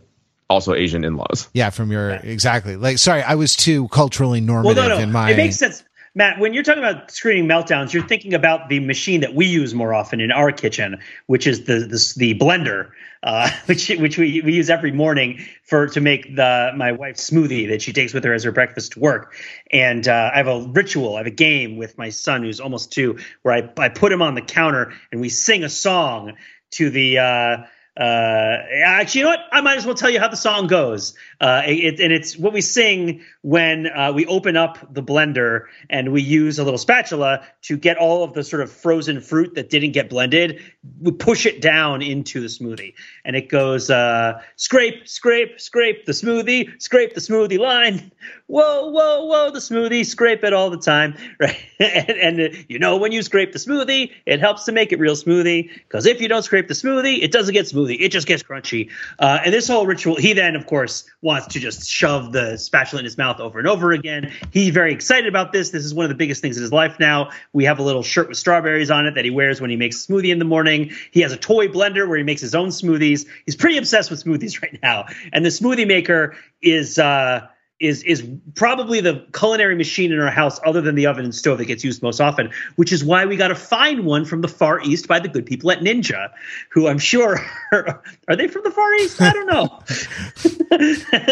S2: also Asian in-laws.
S1: yeah from your exactly like sorry I was too culturally
S3: well,
S1: normative
S3: no, no,
S1: in my
S3: it makes sense. Matt, when you're talking about screening meltdowns, you're thinking about the machine that we use more often in our kitchen, which is the the, the blender, uh, which which we, we use every morning for to make the my wife's smoothie that she takes with her as her breakfast to work. And uh, I have a ritual, I have a game with my son who's almost two, where I I put him on the counter and we sing a song to the. Uh, uh, actually, you know what? I might as well tell you how the song goes. Uh, it, and it's what we sing when uh, we open up the blender and we use a little spatula to get all of the sort of frozen fruit that didn't get blended. We push it down into the smoothie, and it goes uh, scrape, scrape, scrape the smoothie, scrape the smoothie line. Whoa, whoa, whoa! The smoothie, scrape it all the time, right? and, and uh, you know when you scrape the smoothie, it helps to make it real smoothie. Because if you don't scrape the smoothie, it doesn't get smoothie; it just gets crunchy. Uh, and this whole ritual, he then, of course, wants to just shove the spatula in his mouth over and over again. He's very excited about this. This is one of the biggest things in his life now. We have a little shirt with strawberries on it that he wears when he makes smoothie in the morning. He has a toy blender where he makes his own smoothies. He's pretty obsessed with smoothies right now. And the smoothie maker is uh is is probably the culinary machine in our house other than the oven and stove that gets used most often which is why we got to find one from the far east by the good people at ninja who i'm sure are, are they from the far east? I don't know.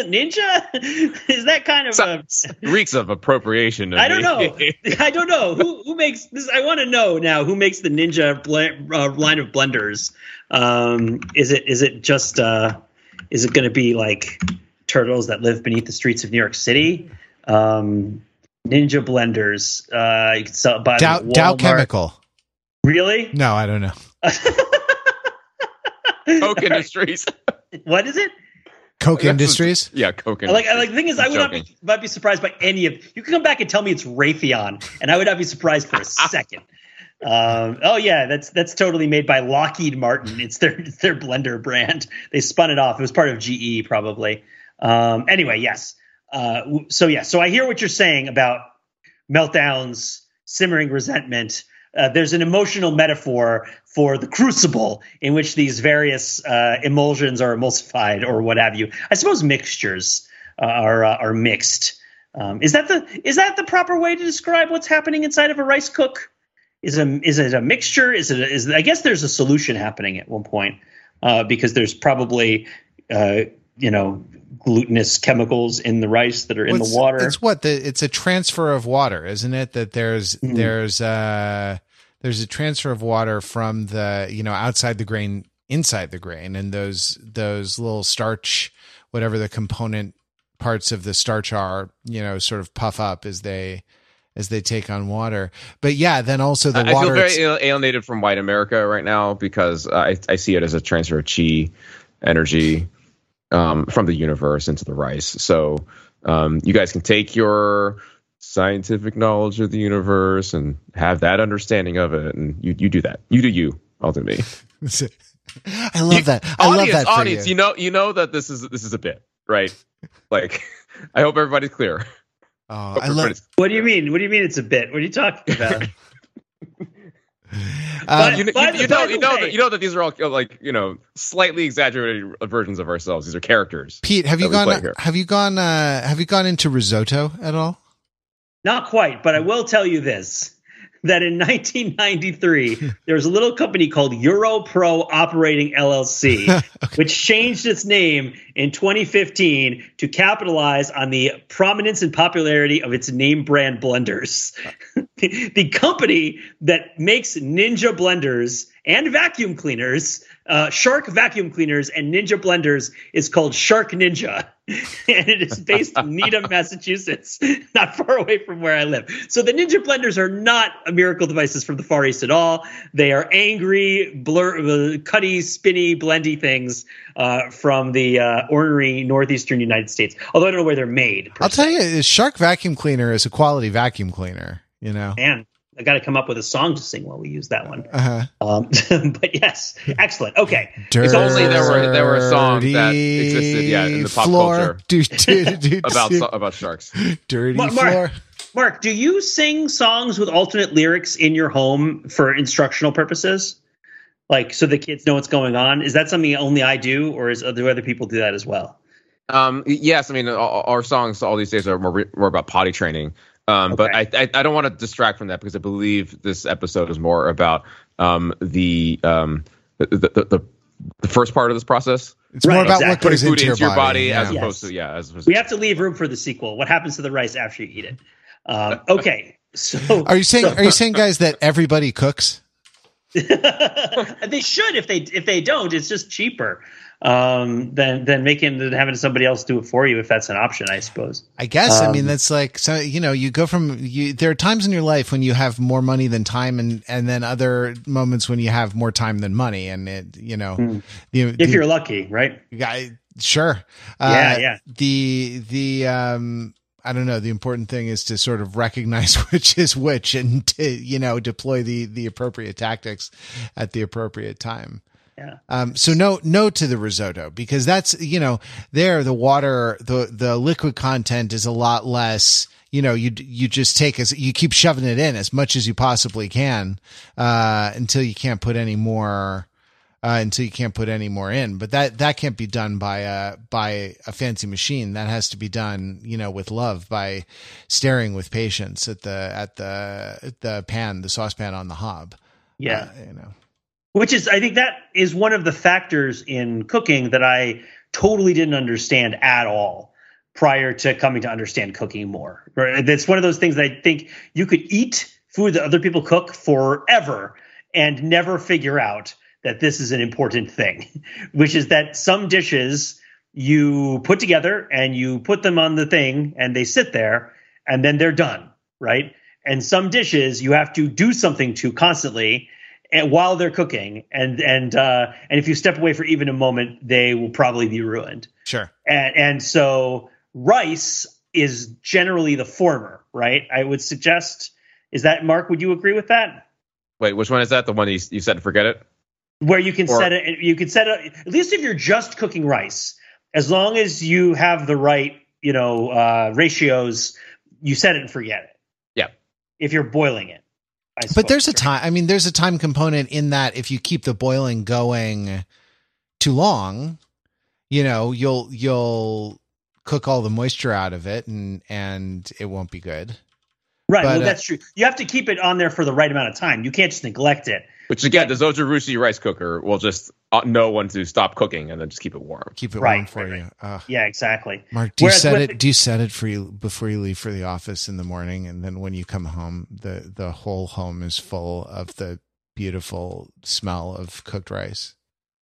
S3: Ninja? Is that kind of a
S2: reeks of appropriation
S3: i don't
S2: me.
S3: know. I don't know. Who who makes this? I want to know now who makes the ninja ble- uh, line of blenders. Um is it is it just uh is it going to be like turtles that live beneath the streets of New York City. Um, ninja blenders. Uh, you can sell buy
S1: Dow, Dow Chemical.
S3: Really?
S1: No, I don't know.
S2: Koch Industries.
S3: what is it?
S1: Koch Industries.
S2: Yeah,
S3: Koch
S2: Industries.
S3: like, like the thing is, I would not be, not be surprised by any of. You can come back and tell me it's Raytheon, and I would not be surprised for a second. Um, oh yeah, that's that's totally made by Lockheed Martin. It's their it's their blender brand. They spun it off. It was part of GE probably. Um, anyway, yes. Uh, so yeah, so I hear what you're saying about meltdowns, simmering resentment. Uh, there's an emotional metaphor for the crucible in which these various uh, emulsions are emulsified or what have you. I suppose mixtures uh, are uh, are mixed. Um, is that the is that the proper way to describe what's happening inside of a rice cook? Is a is it a mixture? Is it a, is I guess there's a solution happening at one point uh, because there's probably you know glutinous chemicals in the rice that are in
S1: What's-
S3: the water.
S1: It's what the it's a transfer of water, isn't it? That there's
S3: Mhm.
S1: there's uh there's a transfer of water from the you know outside the grain inside the grain, and those those little starch, whatever the component parts of the starch are, you know, sort of puff up as they as they take on water. But yeah, then also the
S2: I I feel very alienated from white America right now because I, I see it as a transfer of chi energy um, from the universe into the rice. So um, you guys can take your scientific knowledge of the universe and have that understanding of it, and you you do that. You do you. I'll do me.
S1: I love that. I love
S2: audience,
S1: that for
S2: audience,
S1: you.
S2: you know, you know that this is this is a bit, right? Like, I hope everybody's clear.
S1: Oh,
S2: Hope
S1: I love.
S2: everybody's-
S3: what do you mean? What do you mean it's a bit? What are you talking about?
S1: Um,
S2: you, know, you, you know, you know, that, you know that these are all like you know slightly exaggerated versions of ourselves. These are characters.
S1: Pete, have you
S2: that we play
S1: gone? Have you gone? Uh, have you gone into risotto at all?
S3: Not quite, but I will tell you this that in 1993, there was a little company called Euro-Pro Operating LLC, which changed its name in 2015 to capitalize on the prominence and popularity of its name brand blenders. the, the company that makes Ninja blenders and vacuum cleaners, uh, Shark vacuum cleaners and Ninja blenders, is called Shark Ninja. and it is based in Needham, Massachusetts, not far away from where I live. So the Ninja blenders are not a miracle devices from the Far East at all. They are angry, blur, uh, cutty, spinny, blendy things uh, from the uh, ornery northeastern United States. Although I don't know where they're made.
S1: I'll tell you, a Shark vacuum cleaner is a quality vacuum cleaner. You know.
S3: Man, I got to come up with a song to sing while we use that one.
S1: Uh-huh.
S3: Um, but yes, excellent. Okay,
S2: it's only there were- there were songs that existed, yeah, in the pop
S1: floor.
S2: culture.
S1: Do, do, do,
S2: about
S1: do,
S2: so- about sharks.
S1: dirty
S3: Mark- Mark-
S1: floor.
S3: Mark, do you sing songs with alternate lyrics in your home for instructional purposes? Like so the kids know what's going on? Is that something only I do, or is do other people do that as well?
S2: Um, yes, I mean all- our songs all these days are more, more about potty training. Um, But I, I I don't want to distract from that because I believe this episode is more about um, the, um, the, the the the first part of this process,
S1: It's more about
S3: exactly.
S1: what
S2: putting
S1: goes
S2: food
S1: into, your body,
S2: as
S1: yeah.
S2: opposed
S3: Yes.
S2: to yeah, as opposed
S3: We have to leave room for the sequel. What happens to the rice after you eat it? Um, okay, so
S1: Are you saying? Are you saying, guys, that everybody cooks?
S3: they should if they if they don't, it's just cheaper um, than than making than having somebody else do it for you if that's an option, I suppose.
S1: I guess. I mean,
S3: Um,
S1: that's like so. You know, you go from you. There are times in your life when you have more money than time, and and then other moments when you have more time than money, and it. You know, the,
S3: If you're lucky, right?
S1: guy, sure.
S3: Yeah,
S1: Uh,
S3: yeah.
S1: The the um. I don't know. The important thing is to sort of recognize which is which, and to you know deploy the the appropriate tactics at the appropriate time.
S3: Yeah.
S1: Um, so no, no to the risotto because that's, you know, there, the water, the, the liquid content is a lot less, you know, you, you just take as, you keep shoving it in as much as you possibly can, uh, until you can't put any more, uh, until you can't put any more in. But that, that can't be done by a, by a fancy machine. That has to be done, you know, with love by staring with patience at the, at the, at the pan, the saucepan on the hob.
S3: Yeah.
S1: Uh, you know.
S3: Which is, I think that is one of the factors in cooking that I totally didn't understand at all prior to coming to understand cooking more. Right? It's one of those things that I think you could eat food that other people cook forever and never figure out that this is an important thing, which is that some dishes you put together and you put them on the thing and they sit there and then they're done, right? And some dishes you have to do something to constantly and while they're cooking and and uh, and if you step away for even a moment they will probably be ruined
S1: Sure.
S3: and and so rice is generally the former right i would suggest is that mark would you agree with that
S2: wait, which one is that? The one you, you said to forget it?
S3: where you can
S2: Or-
S3: set it you can set it at least if you're just cooking rice as long as you have the right you know uh, ratios you set it and forget it
S2: Yeah.
S3: if you're boiling it I
S1: But there's a time. I mean, there's a time component in that if you keep the boiling going too long, you know, you'll you'll cook all the moisture out of it, and and it won't be good.
S3: right
S1: but,
S3: well
S1: uh,
S3: that's true you have to keep it on there for the right amount of time you can't just neglect it
S2: Which again, the Zojirushi rice cooker will just uh, know when to stop cooking and then just keep it warm.
S1: Keep it
S3: Right,
S1: warm for
S3: right,
S1: you. Ugh.
S3: yeah exactly
S1: Mark, do you set it?
S3: the-
S1: Do you set it for you before you leave for the office in the morning, and then when you come home, the the whole home is full of the beautiful smell of cooked rice.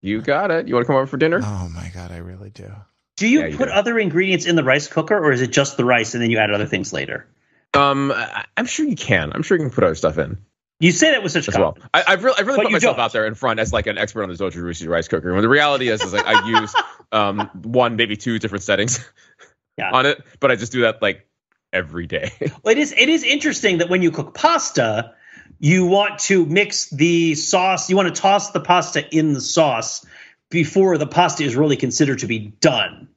S2: You got it. You want to come over for dinner?
S1: Oh my god, I really do.
S3: Do you
S2: Yeah, you
S3: put
S2: do.
S3: other ingredients in the rice cooker, or is it just the rice and then you add other things later?
S2: Um, I'm sure you can. I'm sure you can put other stuff in
S3: You say that with such
S2: as well.
S3: confidence.
S2: I, I've really, I've really
S3: But
S2: put myself
S3: don't.
S2: out there in front as like an expert on the Zojirushi rice cooker. When the reality is, is like I use um one, maybe two different settings
S3: Yeah.
S2: on it, but I just do that like every day.
S3: Well, it is it is interesting that when you cook pasta, you want to mix the sauce. You want to toss the pasta in the sauce before the pasta is really considered to be done.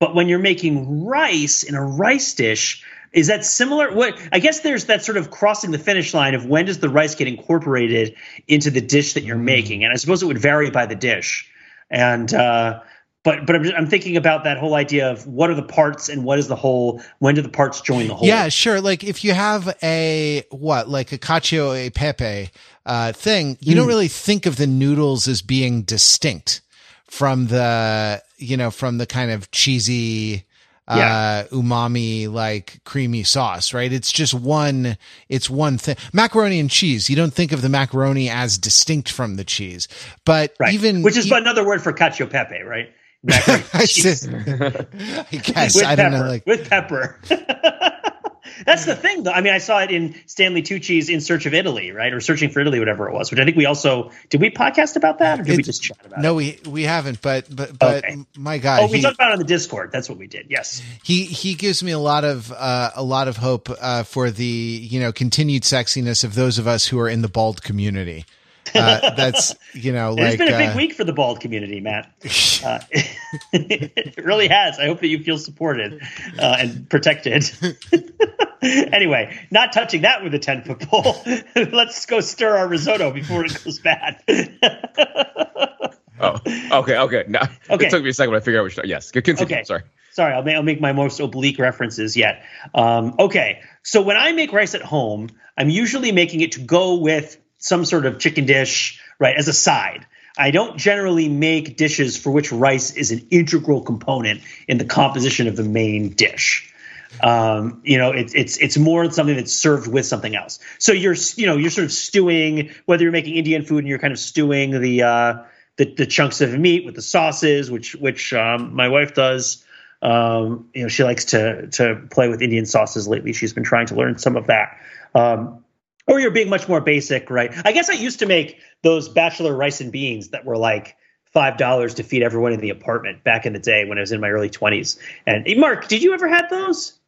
S3: But when you're making rice in a rice dish, is that similar? What I guess there's that sort of crossing the finish line of when does the rice get incorporated into the dish that you're making, and I suppose it would vary by the dish. And uh, but but I'm, I'm thinking about that whole idea of what are the parts and what is the whole. When do the parts join the whole?
S1: Yeah, sure. Like if you have a what, like a cacio e pepe uh, thing, you
S3: Hmm.
S1: don't really think of the noodles as being distinct from the, you know, from the kind of cheesy, uh, umami, like creamy sauce, right? It's just one, it's one thing. Macaroni and cheese. You don't think of the macaroni as distinct from the cheese, but
S3: right.
S1: even,
S3: which is
S1: e-
S3: another word for cacio pepe, right? Macaroni
S1: I
S3: cheese.
S1: said- I guess
S3: with
S1: I
S3: pepper.
S1: don't know, like
S3: with pepper. That's the thing, though. I mean, I saw it in Stanley Tucci's "In Search of Italy," right, or "Searching for Italy," whatever it was. Which I think we also did. We podcast about that, or did we just chat about
S1: no,
S3: it?
S1: we we haven't, but but but
S3: Okay.
S1: my God,
S3: Oh, we
S1: he-
S3: talked about it on the Discord. That's what we did. Yes.
S1: he he gives me a lot of uh, a lot of hope uh, for the you know continued sexiness of those of us who are in the bald community. Uh, that's you know
S3: it's
S1: like
S3: been a big
S1: uh,
S3: week for the bald community, Matt. Uh, it really has. I hope that you feel supported uh, and protected. anyway, not touching that with a ten foot pole. Let's go stir our risotto before it goes bad.
S2: oh, okay, okay. No,
S3: Okay.
S2: it took me a second to figure out which. Yes, continue.
S3: Okay.
S2: Sorry.
S3: Sorry, I'll make, I'll make my most oblique references yet. Um, okay, so when I make rice at home, I'm usually making it to go with some sort of chicken dish, right, as a side. I don't generally make dishes for which rice is an integral component in the composition of the main dish. Um, you know, it's it's it's more something that's served with something else. So you're you know you're sort of stewing whether you're making Indian food and you're kind of stewing the uh, the, the chunks of meat with the sauces, which which um, my wife does. Um, you know, she likes to to play with Indian sauces lately. She's been trying to learn some of that. Um, or you're being much more basic, right? I guess I used to make those bachelor rice and beans that were like five dollars to feed everyone in the apartment back in the day when I was in my early twenties. And Mark, did you ever have those?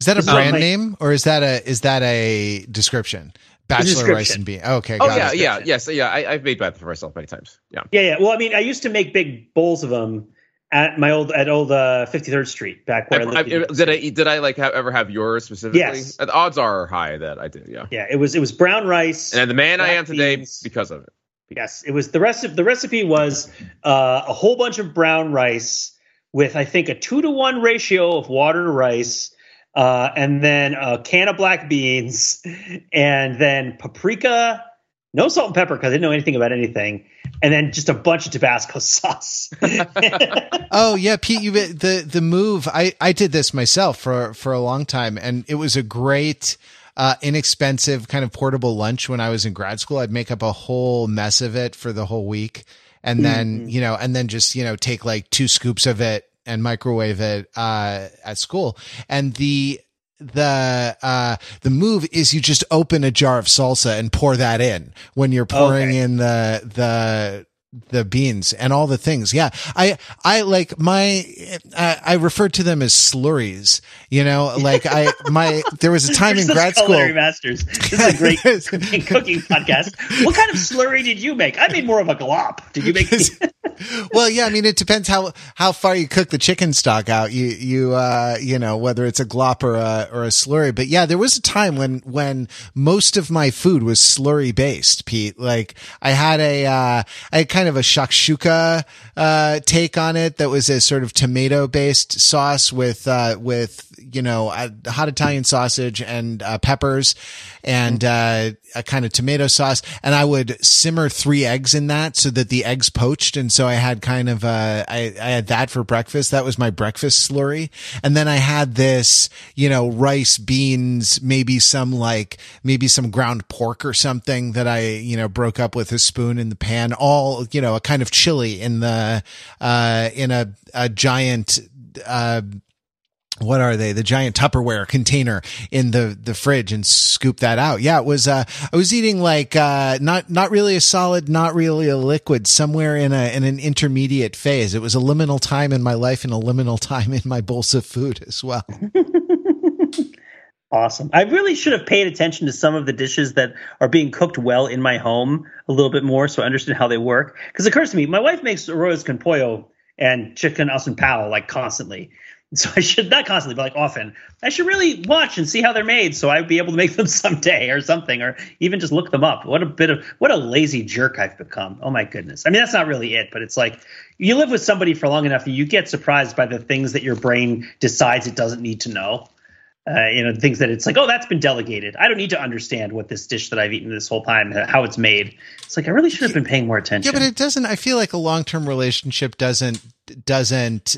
S1: Is that a brand my, name or is that a is that a description? Bachelor description. rice and beans. Okay.
S2: Oh yeah, it. yeah, yes, yeah. I, have made that for myself many times. Yeah.
S3: Yeah, yeah. Well, I mean, I used to make big bowls of them at my old at old uh, Third Street back where I, I lived.
S2: I, did I did I like have, ever have yours specifically?
S3: Yes.
S2: The odds are high that I did. Yeah.
S3: Yeah. It was it was brown rice.
S2: And the man I am today beans. because of it.
S3: Yes, it was the recipe. The recipe was uh, a whole bunch of brown rice with I think a two to one ratio of water to rice uh, and then a can of black beans, and then paprika, no salt and pepper because I didn't know anything about anything, and then just a bunch of Tabasco sauce.
S1: oh yeah, Pete, you the the move. I I did this myself for for a long time, and it was a great. Uh, inexpensive kind of portable lunch when I was in grad school. I'd make up a whole mess of it for the whole week and then, mm-hmm. you know, and then just, you know, take like two scoops of it and microwave it uh, at school. And the the uh the move is you just open a jar of salsa and pour that in when you're pouring okay. in the the the beans and all the things. Yeah. I, I like my, I, I referred to them as slurries, you know, like I, my, there was a time in grad school.
S3: Masters. This is a great cooking podcast. What kind of slurry did you make? I made more of a glop. Did you make?
S1: well, yeah, I mean, it depends how, how far you cook the chicken stock out. You, you, uh, you know, whether it's a glop or a, or a slurry. But yeah, there was a time when, when most of my food was slurry based, Pete. Like I had a, uh, I had kind of a shakshuka uh, take on it that was a sort of tomato based sauce with uh, with you know hot Italian sausage and uh, peppers and uh, a kind of tomato sauce, and I would simmer three eggs in that so that the eggs poached, and so I had kind of uh, I, I had that for breakfast. That was my breakfast slurry, and then I had this you know rice, beans, maybe some like maybe some ground pork or something that I you know broke up with a spoon in the pan, all you know a kind of chili in the uh, in a a giant uh, what are they? The giant Tupperware container in the, the fridge and scoop that out. Yeah, it was, uh, I was eating like, uh, not, not really a solid, not really a liquid, somewhere in a, in an intermediate phase. It was a liminal time in my life and a liminal time in my bowls of food as well.
S3: awesome. I really should have paid attention to some of the dishes that are being cooked well in my home a little bit more so I understood how they work. Because it occurs to me, my wife makes arroz con pollo and chicken pao like constantly. So I should not constantly, but like often, I should really watch and see how they're made, so I'd be able to make them someday or something, or even just look them up. What a bit of what a lazy jerk I've become. Oh my goodness. I mean, that's not really it, but it's like you live with somebody for long enough, and you get surprised by the things that your brain decides it doesn't need to know. Uh, you know, things that it's like, oh, that's been delegated. I don't need to understand what this dish that I've eaten this whole time, how it's made. It's like I really should have been paying more attention.
S1: Yeah, but it doesn't. I feel like a long term relationship doesn't doesn't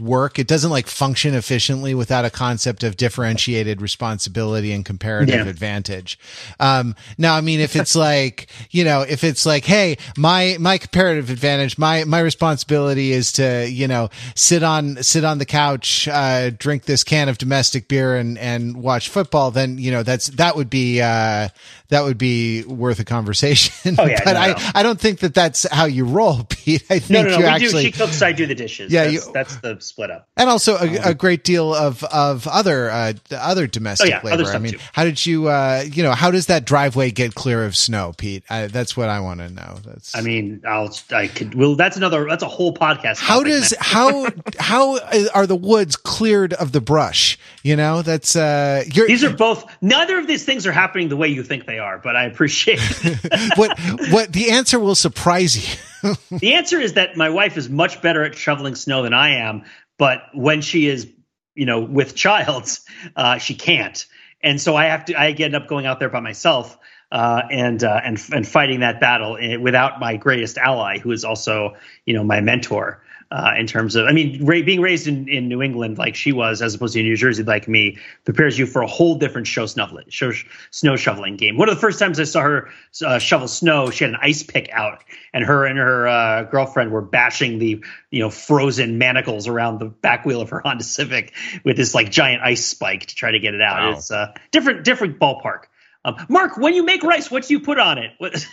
S1: work. It doesn't like function efficiently without a concept of differentiated responsibility and comparative yeah. advantage. Um, now, I mean, if it's like, you know, if it's like, Hey, my, my comparative advantage, my, my responsibility is to, you know, sit on, sit on the couch, uh, drink this can of domestic beer and, and watch football, then, you know, that's, that would be, uh, that would be worth a conversation.
S3: Oh yeah,
S1: but no, I, no. I don't think that that's how you roll, Pete. I think
S3: no,
S1: you
S3: actually, cooks, I do the dishes. Yeah, that's, you, that's the split up.
S1: And also a, um, a great deal of of other uh, other domestic oh, yeah, labor. I mean, too. how did you uh, you know how does that driveway get clear of snow, Pete? I, that's what I want to know. That's.
S3: I mean, I'll I could. Well, that's another. That's a whole podcast.
S1: How does how how are the woods cleared of the brush? You know, that's uh.
S3: you're, these are both. Neither of these things are happening the way you think they are, but I appreciate
S1: what what the answer will surprise you.
S3: the answer is that my wife is much better at shoveling snow than I am, but when she is, you know, with child, uh, she can't, and so I have to. I end up going out there by myself. Uh, and uh, and and fighting that battle eh, without my greatest ally, who is also you know my mentor uh, in terms of, I mean, ra- being raised in, in New England like she was, as opposed to New Jersey like me, prepares you for a whole different show, snuffling, show snow shoveling game. One of the first times I saw her uh, shovel snow, she had an ice pick out, and her and her uh, girlfriend were bashing the you know frozen manacles around the back wheel of her Honda Civic with this like giant ice spike to try to get it out. Wow. It's a uh, different different ballpark. Um, Mark, when you make rice, what do you put on it?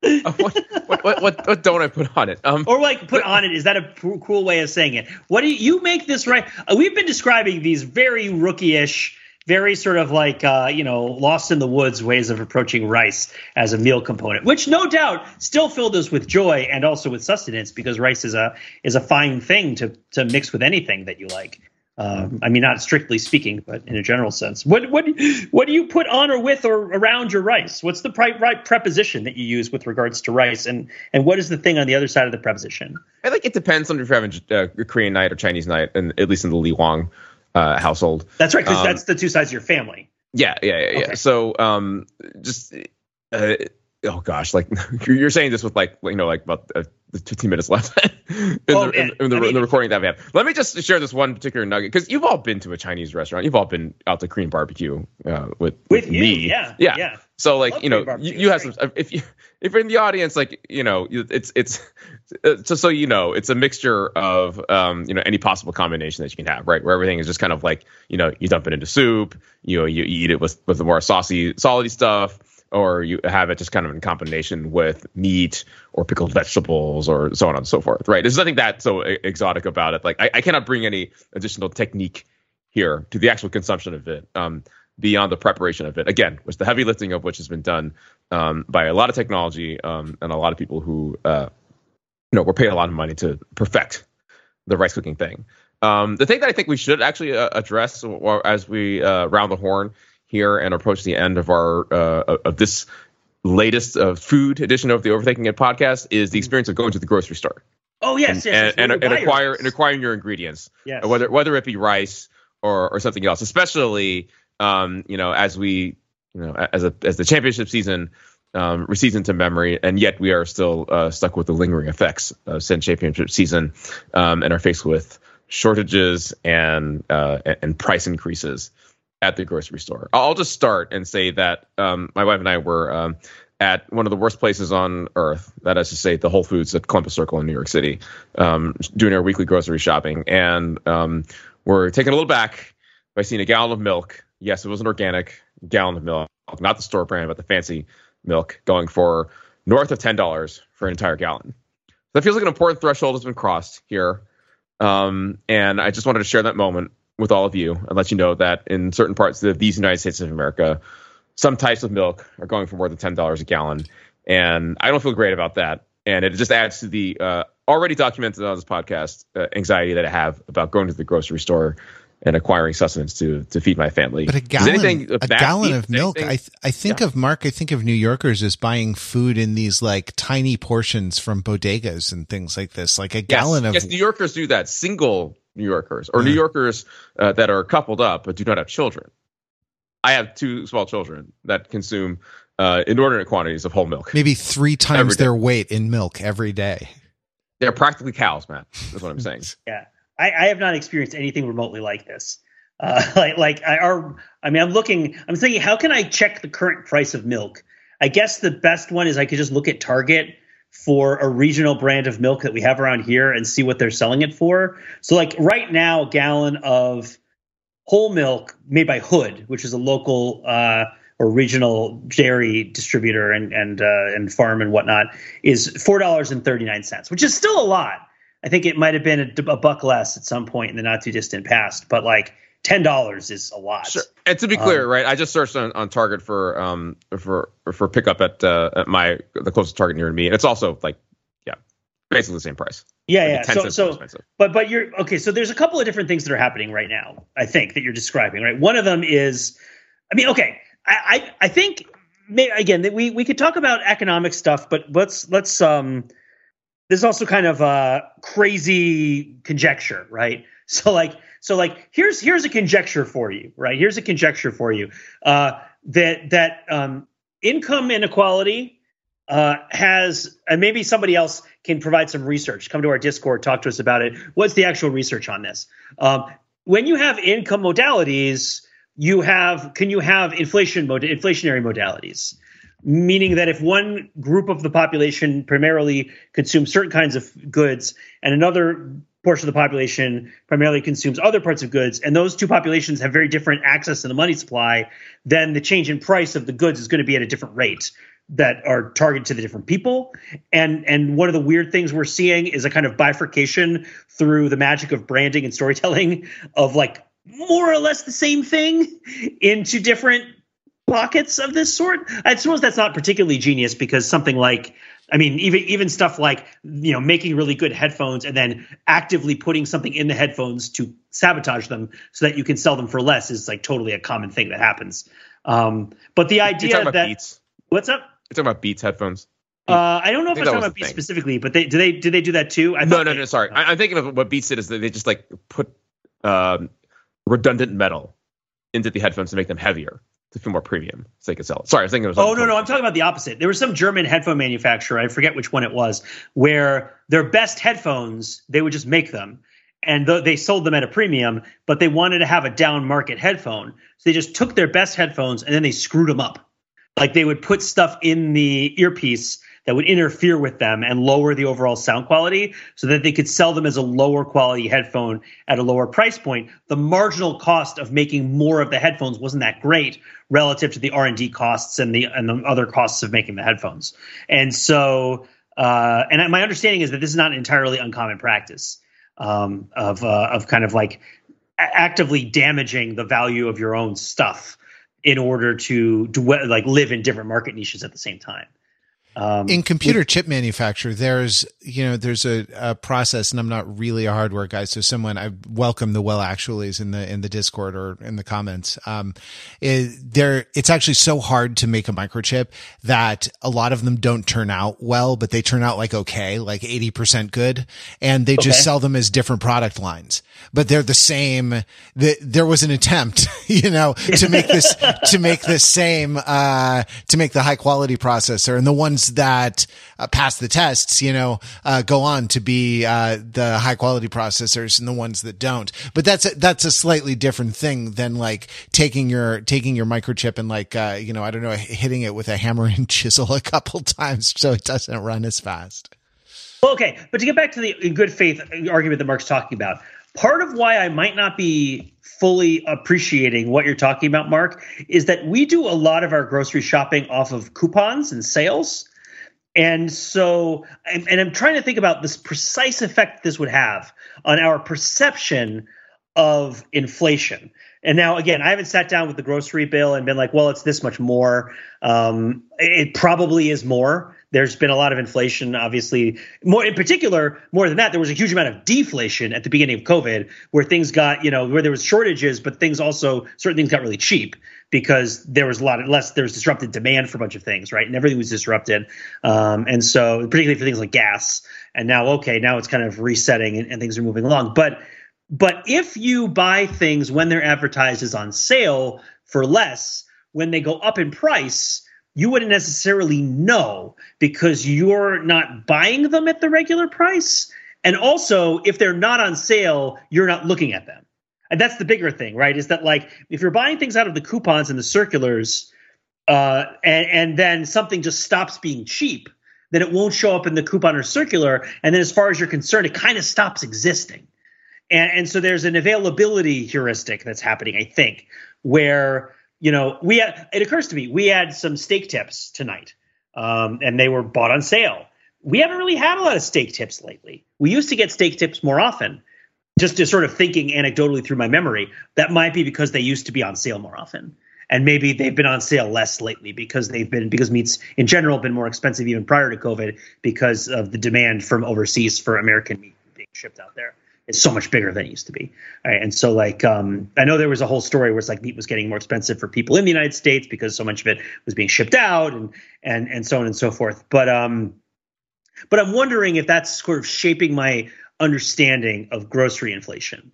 S3: What-
S2: Uh, what, what, what, what, don't I put on it?
S3: Um, or like put on it. Is that a cool way of saying it? What do you, you make this right? Uh, we've been describing these very rookie-ish, very sort of like uh, you know lost in the woods ways of approaching rice as a meal component, which no doubt still filled us with joy and also with sustenance because rice is a is a fine thing to to mix with anything that you like. Um, I mean, not strictly speaking, but in a general sense. What what what do you put on or with or around your rice? What's the right, right preposition that you use with regards to rice, and and what is the thing on the other side of the preposition?
S2: I think it depends on if you're having uh, Korean night or Chinese night, and at least in the Li Wang uh, household.
S3: That's right, because um, that's the two sides of your family.
S2: Yeah, yeah, yeah. Okay. So, um, just uh, oh gosh, like you're saying this with like you know like about uh, 15 minutes left in, oh, the, in, in, the, I mean, in, the, recording that we have. Let me just share this one particular nugget because you've all been to a Chinese restaurant. You've all been out to Korean barbecue uh, with,
S3: with,
S2: with me.
S3: Yeah,
S2: yeah, yeah. So like you know you, you have some if you if you're in the audience like you know it's it's just so you know it's a mixture of um you know any possible combination that you can have right where everything is just kind of like you know you dump it into soup you know you eat it with with the more saucy solidy stuff or you have it just kind of in combination with meat or pickled vegetables or so on and so forth, right? There's nothing that so exotic about it. Like I, I cannot bring any additional technique here to the actual consumption of it um, beyond the preparation of it. Again, which the heavy lifting of which has been done um, by a lot of technology um, and a lot of people who uh, you know were paid a lot of money to perfect the rice cooking thing. Um, the thing that I think we should actually uh, address as we uh, round the horn here and approach the end of our uh, of this latest uh, food edition of the Overthinking It podcast is the experience of going to the grocery store.
S3: Oh yes,
S2: and,
S3: yes,
S2: and, and, and acquire and acquiring your ingredients.
S3: Yes.
S2: whether whether it be rice or or something else, especially um, you know as we you know as a as the championship season um, recedes into memory, and yet we are still uh, stuck with the lingering effects of said championship season, um, and are faced with shortages and uh, and price increases at the grocery store. I'll just start and say that um, my wife and I were um, at one of the worst places on earth. That is to say, the Whole Foods at Columbus Circle in New York City, um, doing our weekly grocery shopping, and um, we're taken a little back by seeing a gallon of milk. Yes, it was an organic gallon of milk, not the store brand, but the fancy milk, going for north of ten dollars for an entire gallon. That feels like an important threshold has been crossed here. Um, and I just wanted to share that moment with all of you and let you know that in certain parts of these United States of America, some types of milk are going for more than ten dollars a gallon, and I don't feel great about that. And it just adds to the uh, already documented on this podcast uh, anxiety that I have about going to the grocery store and acquiring sustenance to to feed my family.
S1: But a gallon, a gallon of milk. I th- I think yeah. of Mark. I think of New Yorkers as buying food in these like tiny portions from bodegas and things like this. Like a gallon
S2: yes,
S1: of
S2: yes, New Yorkers do that single New Yorkers or New Yorkers uh, that are coupled up but do not have children. I have two small children that consume uh, inordinate quantities of whole milk.
S1: Maybe three times their weight in milk every day.
S2: They're practically cows, man. That's what I'm saying.
S3: yeah, I, I, have not experienced anything remotely like this. Uh, like, like I are. I mean, I'm looking. I'm thinking, how can I check the current price of milk? I guess the best one is I could just look at Target for a regional brand of milk that we have around here and see what they're selling it for. So, like right now, a gallon of whole milk made by Hood, which is a local uh, or regional dairy distributor and and uh, and farm and whatnot, is four dollars and thirty nine cents, which is still a lot. I think it might have been a, a buck less at some point in the not too distant past, but like ten dollars is a lot. Sure.
S2: And to be clear, um, right, I just searched on, on Target for um for for pickup at uh, at my the closest Target near me, and it's also like yeah, basically the same price.
S3: Yeah, yeah. So, so but but you're okay. So there's a couple of different things that are happening right now. I think that you're describing right. One of them is, I mean, okay, I I, I think may, again, we we could talk about economic stuff, but let's let's um. There's also kind of uh, crazy conjecture, right? So like so like here's here's a conjecture for you, right? Here's a conjecture for you uh, that that um, income inequality uh, has, and maybe somebody else can provide some research. Come to our Discord, talk to us about it. What's the actual research on this? Um, when you have income modalities, you have can you have inflation mod- inflationary modalities? Meaning that if one group of the population primarily consumes certain kinds of goods and another portion of the population primarily consumes other parts of goods, and those two populations have very different access to the money supply, then the change in price of the goods is going to be at a different rate that are targeted to the different people. And and one of the weird things we're seeing is a kind of bifurcation through the magic of branding and storytelling of like more or less the same thing into different pockets of this sort. I suppose that's not particularly genius because something like I mean, even even stuff like you know making really good headphones and then actively putting something in the headphones to sabotage them so that you can sell them for less is like totally a common thing that happens. Um, but the idea that
S2: Beats.
S3: what's up?
S2: You're talking about Beats headphones.
S3: Uh, I don't know if
S2: I
S3: I'm talking about Beats
S2: thing.
S3: specifically, but they do they do they do that too? I
S2: No, no,
S3: they-
S2: no. Sorry, I, I'm thinking of what Beats did is that they just like put um, redundant metal into the headphones to make them heavier to feel more premium, so they could sell it. Sorry, I was thinking it was.
S3: Oh no, no, I'm talking about the opposite. There was some German headphone manufacturer, I forget which one it was, where their best headphones they would just make them, and th- they sold them at a premium, but they wanted to have a down market headphone, so they just took their best headphones and then they screwed them up. Like they would put stuff in the earpiece that would interfere with them and lower the overall sound quality so that they could sell them as a lower quality headphone at a lower price point the marginal cost of making more of the headphones wasn't that great relative to the r&d costs and the and the other costs of making the headphones and so uh, and my understanding is that this is not an entirely uncommon practice um, of uh, of kind of like actively damaging the value of your own stuff in order to do like live in different market niches at the same time. Um,
S1: in computer chip manufacture there's you know there's a, a process and i'm not really a hardware guy so someone i welcome the well actuallys in the in the discord or in the comments. Um it, there it's actually so hard to make a microchip that a lot of them don't turn out well but they turn out like okay like 80% good and they just sell them as different product lines. But they're the same the, there was an attempt you know to make this to make this same uh to make the high quality processor and the ones that uh, pass the tests you know uh, go on to be uh the high quality processors and the ones that don't but that's a, that's a slightly different thing than like taking your taking your microchip and like uh you know i don't know hitting it with a hammer and chisel a couple times so it doesn't run as fast
S3: okay, but to get back to the good faith argument that Mark's talking about, part of why I might not be fully appreciating what you're talking about, Mark, is that we do a lot of our grocery shopping off of coupons and sales. And so, and, I'm trying to think about this precise effect this would have on our perception of inflation. And now, again, I haven't sat down with the grocery bill and been like, well, it's this much more. Um, it probably is more. There's been a lot of inflation, obviously. More in particular, more than that, there was a huge amount of deflation at the beginning of COVID, where things got, you know, where there was shortages, but things also certain things got really cheap because there was a lot of less. There was disrupted demand for a bunch of things, right? And everything was disrupted, um, and so particularly for things like gas. And now, okay, now it's kind of resetting and, and things are moving along, but but if you buy things when they're advertised as on sale for less, when they go up in price, you wouldn't necessarily know because you're not buying them at the regular price. And also, if they're not on sale, you're not looking at them. And that's the bigger thing, right? Is that like if you're buying things out of the coupons and the circulars, uh, and, and then something just stops being cheap, then it won't show up in the coupon or circular. And then, as far as you're concerned, it kind of stops existing. And, and so there's an availability heuristic that's happening, I think, where you know we had, it occurs to me we had some steak tips tonight, um, and they were bought on sale. We haven't really had a lot of steak tips lately. We used to get steak tips more often. Just to sort of thinking anecdotally through my memory, that might be because they used to be on sale more often, and maybe they've been on sale less lately because they've been because meats in general have been more expensive even prior to COVID because of the demand from overseas for American meat being shipped out there. It's so much bigger than it used to be. Right? And so like um, I know there was a whole story where it's like meat was getting more expensive for people in the United States because so much of it was being shipped out and and and so on and so forth. But um, but I'm wondering if that's sort of shaping my understanding of grocery inflation.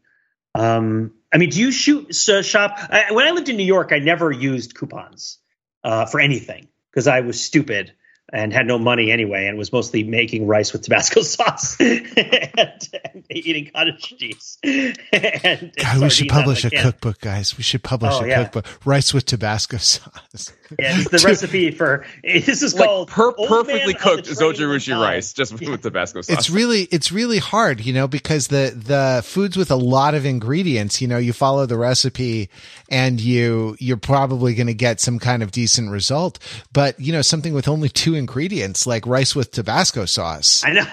S3: Um, I mean, do you shoot uh, shop? I, when I lived in New York, I never used coupons uh, for anything because I was stupid and had no money anyway, and was mostly making rice with Tabasco sauce and, and, eating cottage cheese. and,
S1: God, we should publish a cookbook, guys. We should publish oh, a yeah. cookbook: rice with Tabasco sauce.
S3: Yeah, it's the recipe for this is like called
S2: per- perfectly cooked zojirushi rice, just yeah. with Tabasco sauce.
S1: It's really it's really hard, you know, because the the foods with a lot of ingredients, you know, you follow the recipe and you you're probably going to get some kind of decent result. But you know, something with only two ingredients, like rice with Tabasco sauce.
S3: I know.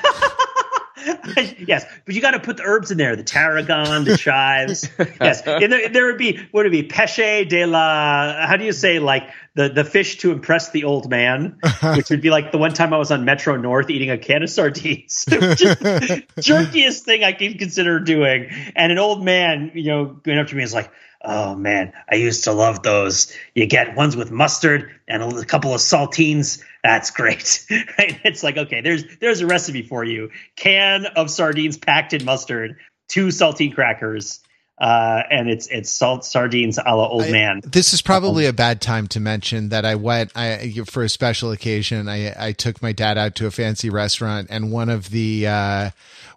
S3: yes, but you got to put the herbs in there, the tarragon, the chives. yes, and there, there, would be would it be pesce de la? How do you say like the the fish to impress the old man? Which would be like the one time I was on Metro North eating a can of sardines, jerkiest thing I can consider doing. And an old man, you know, going up to me is like, Oh man, I used to love those. You get ones with mustard and a couple of saltines. That's great. right? It's like okay, there's there's a recipe for you. Can of sardines packed in mustard, two saltine crackers, uh, and it's it's salt sardines a la old man.
S1: this is probably a bad time to mention that I went I for a special occasion. I I took my dad out to a fancy restaurant, and one of the uh,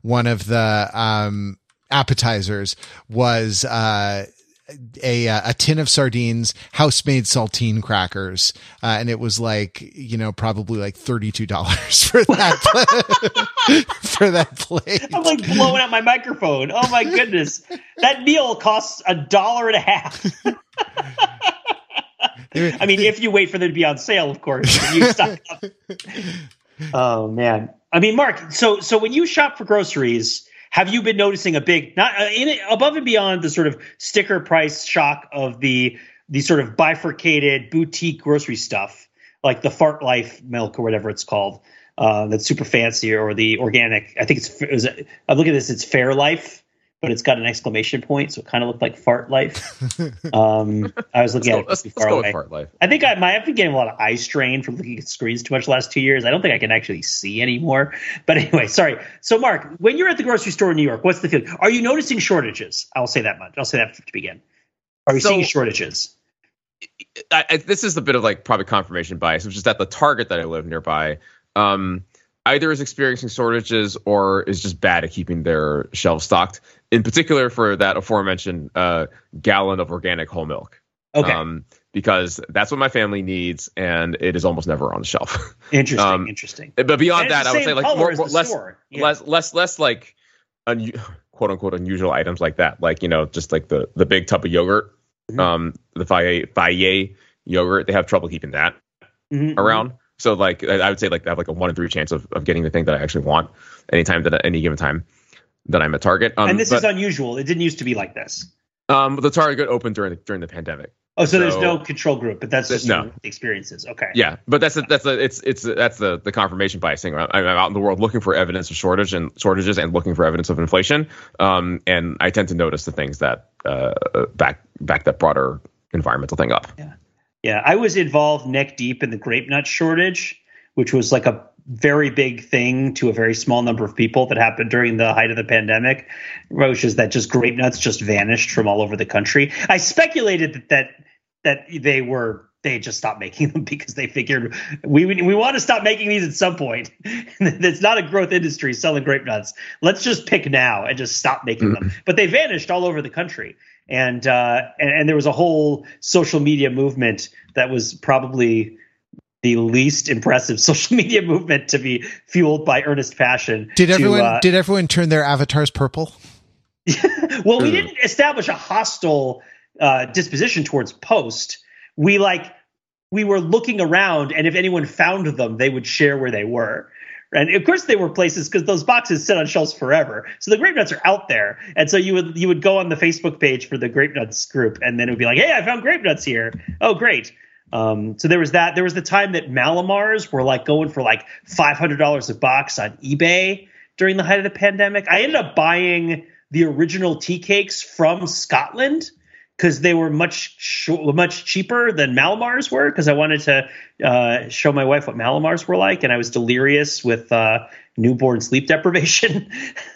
S1: one of the um, appetizers was uh, a a tin of sardines, house made saltine crackers, uh, and it was like you know probably like thirty two dollars for that for that plate.
S3: I'm like blowing out my microphone. Oh my goodness, that meal costs a dollar and a half. I mean, if you wait for them to be on sale, of course. You stock up. Oh man, I mean, Mark. So so when you shop for groceries have you been noticing a big not uh, in above and beyond the sort of sticker price shock of the the sort of bifurcated boutique grocery stuff like the fart life milk or whatever it's called uh, that's super fancy or the organic i think it's it i'm looking at this it's fair life but it's got an exclamation point, so it kind of looked like fart life. Um, I was looking at it far away. Fart life. I think I might have been getting a lot of eye strain from looking at screens too much the last two years. I don't think I can actually see anymore. But anyway, sorry. So, Mark, when you're at the grocery store in New York, what's the feeling? Are you noticing shortages? I'll say that much. I'll say that to begin. Are you so, seeing shortages?
S2: I, I, this is a bit of like probably confirmation bias, which is that the Target that I live nearby. Um, either is experiencing shortages or is just bad at keeping their shelves stocked. In particular, for that aforementioned uh, gallon of organic whole milk.
S3: Okay. Um,
S2: because that's what my family needs, and it is almost never on the shelf.
S3: Interesting. um, interesting.
S2: But beyond that, I would say like more, more less, yeah. less, less, less like un- quote unquote unusual items like that, like you know, just like the the big tub of yogurt, mm-hmm. um, the Fage yogurt. They have trouble keeping that mm-hmm. around. So like I would say like I have like a one in three chance of, of getting the thing that I actually want anytime that at any given time that I'm a Target.
S3: Um, and this but, is unusual. It didn't used to be like this.
S2: Um, the Target opened during during the pandemic.
S3: Oh, so, so there's no control group, but that's just no experiences. Okay.
S2: Yeah, but that's a, that's a, it's it's that's the the confirmation bias thing. I'm, I'm out in the world looking for evidence of shortage and shortages and looking for evidence of inflation. Um, and I tend to notice the things that uh back back that broader environmental thing up.
S3: Yeah. Yeah, I was involved neck deep in the grape nut shortage, which was like a very big thing to a very small number of people that happened during the height of the pandemic, which is that just grape nuts just vanished from all over the country. I speculated that that, that they were they just stopped making them because they figured we we want to stop making these at some point. it's not a growth industry selling grape nuts. Let's just pick now and just stop making mm-hmm. them. But they vanished all over the country and, uh, and and there was a whole social media movement that was probably the least impressive social media movement to be fueled by earnest passion.
S1: Did everyone
S3: to, uh,
S1: did everyone turn their avatars purple?
S3: well, we didn't establish a hostile uh, disposition towards post. We like we were looking around, and if anyone found them, they would share where they were. And of course they were places because those boxes sit on shelves forever. So the grape nuts are out there. And so you would you would go on the Facebook page for the grape nuts group and then it would be like, hey, I found grape nuts here. Oh, great. Um, so there was that. There was the time that Mallomars were like going for like five hundred dollars a box on eBay during the height of the pandemic. I ended up buying the original tea cakes from Scotland because they were much sh- much cheaper than Mallomars were. Because I wanted to uh, show my wife what Mallomars were like, and I was delirious with uh, newborn sleep deprivation.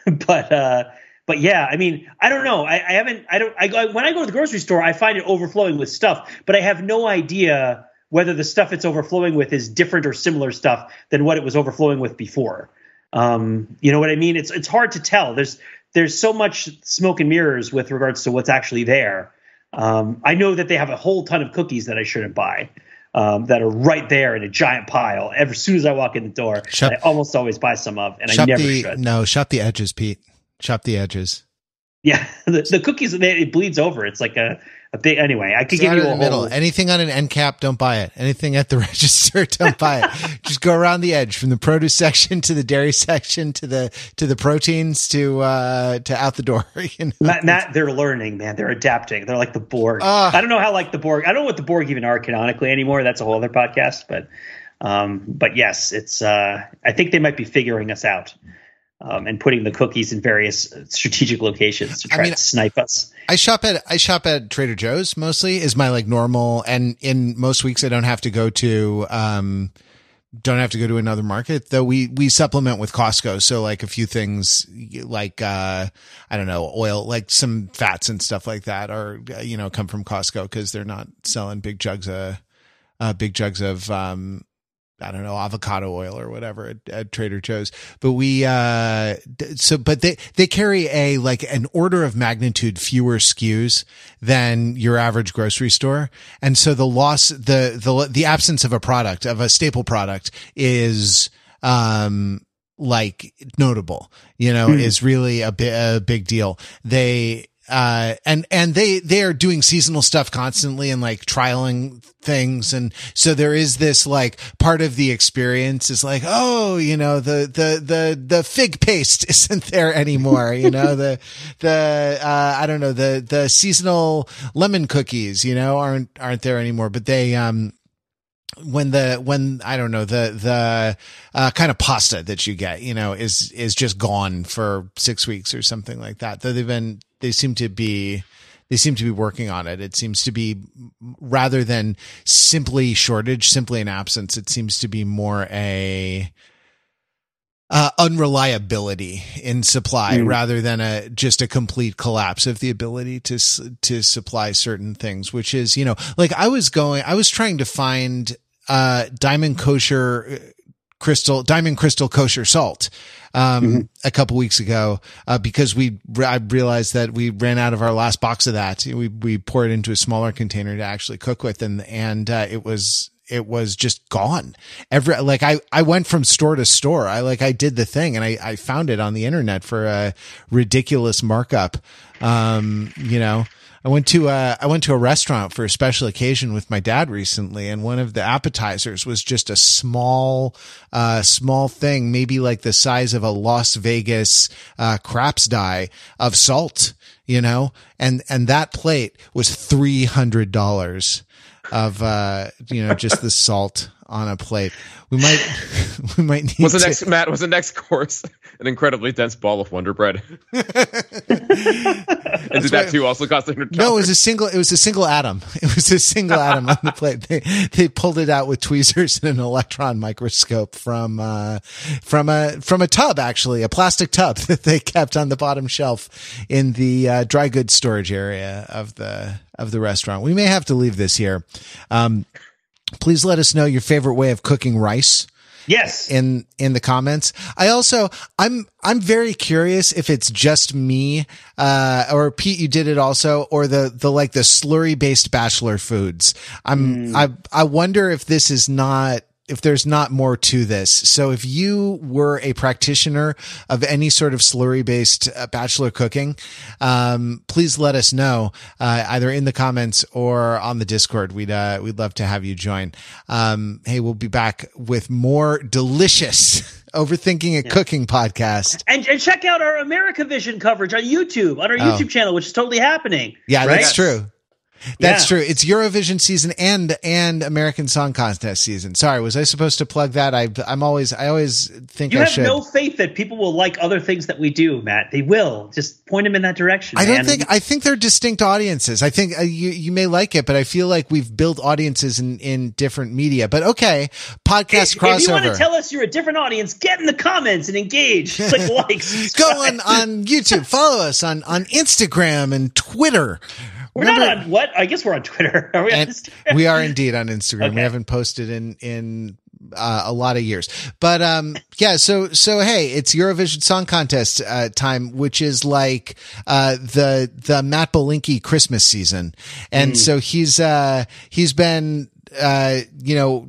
S3: but uh, but yeah, I mean, I don't know. I, I haven't. I don't. I, when I go to the grocery store, I find it overflowing with stuff, but I have no idea whether the stuff it's overflowing with is different or similar stuff than what it was overflowing with before. Um, you know what I mean? It's it's hard to tell. There's there's so much smoke and mirrors with regards to what's actually there. Um, I know that they have a whole ton of cookies that I shouldn't buy. Um, that are right there in a giant pile. As soon as I walk in the door, shop, I almost always buy some of, and I never
S1: the,
S3: should.
S1: No, shut the edges, Pete. Shop the edges.
S3: Yeah, the, the cookies it bleeds over. It's like a a big anyway. I could give you a
S1: middle. Anything on an end cap, don't buy it. Anything at the register, don't buy it. Just go around the edge from the produce section to the dairy section to the to the proteins to uh to out the door. You know?
S3: Matt, Matt, they're learning, man. They're adapting. They're like the Borg. Uh, I don't know how like the Borg. I don't know what the Borg even are canonically anymore. That's a whole other podcast. But um, but yes, it's. uh I think they might be figuring us out um, and putting the cookies in various strategic locations to try I mean, to snipe us.
S1: I shop at I shop at Trader Joe's mostly is my like normal, and in most weeks I don't have to go to um don't have to go to another market though we we supplement with Costco so like a few things like uh I don't know oil like some fats and stuff like that are you know come from Costco because they're not selling big jugs of uh big jugs of um I don't know, avocado oil or whatever at, at, Trader Joe's. But we, uh, so, but they, they carry a, like an order of magnitude fewer SKUs than your average grocery store. And so the loss, the, the, the absence of a product, of a staple product is, um, like notable, you know, mm. is really a, bi- a big deal. They, uh, and, and they, they are doing seasonal stuff constantly and like trialing things. And so there is this like part of the experience is like, oh, you know, the, the, the, the fig paste isn't there anymore. You know, the, the, uh, I don't know, the, the seasonal lemon cookies, you know, aren't, aren't there anymore, but they, um, when the when I don't know the the uh, kind of pasta that you get, you know, is is just gone for six weeks or something like that. Though they've been they seem to be they seem to be working on it. It seems to be rather than simply shortage, simply an absence. It seems to be more a uh, unreliability in supply mm. rather than a just a complete collapse of the ability to to supply certain things. Which is, you know, like I was going, I was trying to find uh, diamond kosher uh, crystal diamond crystal kosher salt um, mm-hmm. a couple weeks ago uh, because we I realized that we ran out of our last box of that. We we poured it into a smaller container to actually cook with, and and uh, it was it was just gone. Every like I I went from store to store. I like I did the thing, and I I found it on the internet for a ridiculous markup. Um, you know. I went to a, I went to a restaurant for a special occasion with my dad recently, and one of the appetizers was just a small, uh, small thing, maybe like the size of a Las Vegas uh, craps die of salt, you know, and and that plate was three hundred dollars of uh, you know just the salt on a plate. We might we might need.
S2: What's the next Matt? What's the next course? An incredibly dense ball of Wonder Bread. and did that too also cost $100?
S1: No, it was a single. It was a single atom. It was a single atom on the plate. They they pulled it out with tweezers and an electron microscope from uh, from a from a tub actually, a plastic tub that they kept on the bottom shelf in the uh, dry goods storage area of the of the restaurant. We may have to leave this here. Um, please let us know your favorite way of cooking rice.
S3: Yes.
S1: In in the comments. I also I'm I'm very curious if it's just me uh or Pete you did it also or the the like the slurry based bachelor foods. I'm mm. I I wonder if this is not if there's not more to this. So if you were a practitioner of any sort of slurry based uh, bachelor cooking, um, please let us know, uh, either in the comments or on the discord. We'd, uh, we'd love to have you join. Um, hey, we'll be back with more delicious overthinking a yeah. cooking podcast.
S3: And, and, check out our America Vision coverage on YouTube, on our oh. YouTube channel, which is totally happening.
S1: Yeah, right? that's true. That's
S3: Yeah.
S1: true. It's Eurovision season and and American Song Contest season. Sorry, was I supposed to plug that? I I'm always I always think
S3: You
S1: I
S3: have
S1: should.
S3: no faith that people will like other things that we do, Matt. They will. Just point them in that direction.
S1: I don't think I think they're distinct audiences. I think uh, you you may like it, but I feel like we've built audiences in in different media. But okay, podcast
S3: If,
S1: crossover.
S3: if you want to tell us you're a different audience, get in the comments and engage. Click likes.
S1: Go on on YouTube. Follow us on on Instagram and Twitter.
S3: We're
S1: Remember-
S3: not on what? I guess we're on Twitter. Are we on Instagram?
S1: we are indeed on Instagram. We haven't posted in in uh, a lot of years, but um, yeah. So so hey, it's Eurovision Song Contest uh, time, which is like uh, the the Matt Belinkie Christmas season, and so he's uh he's been uh you know.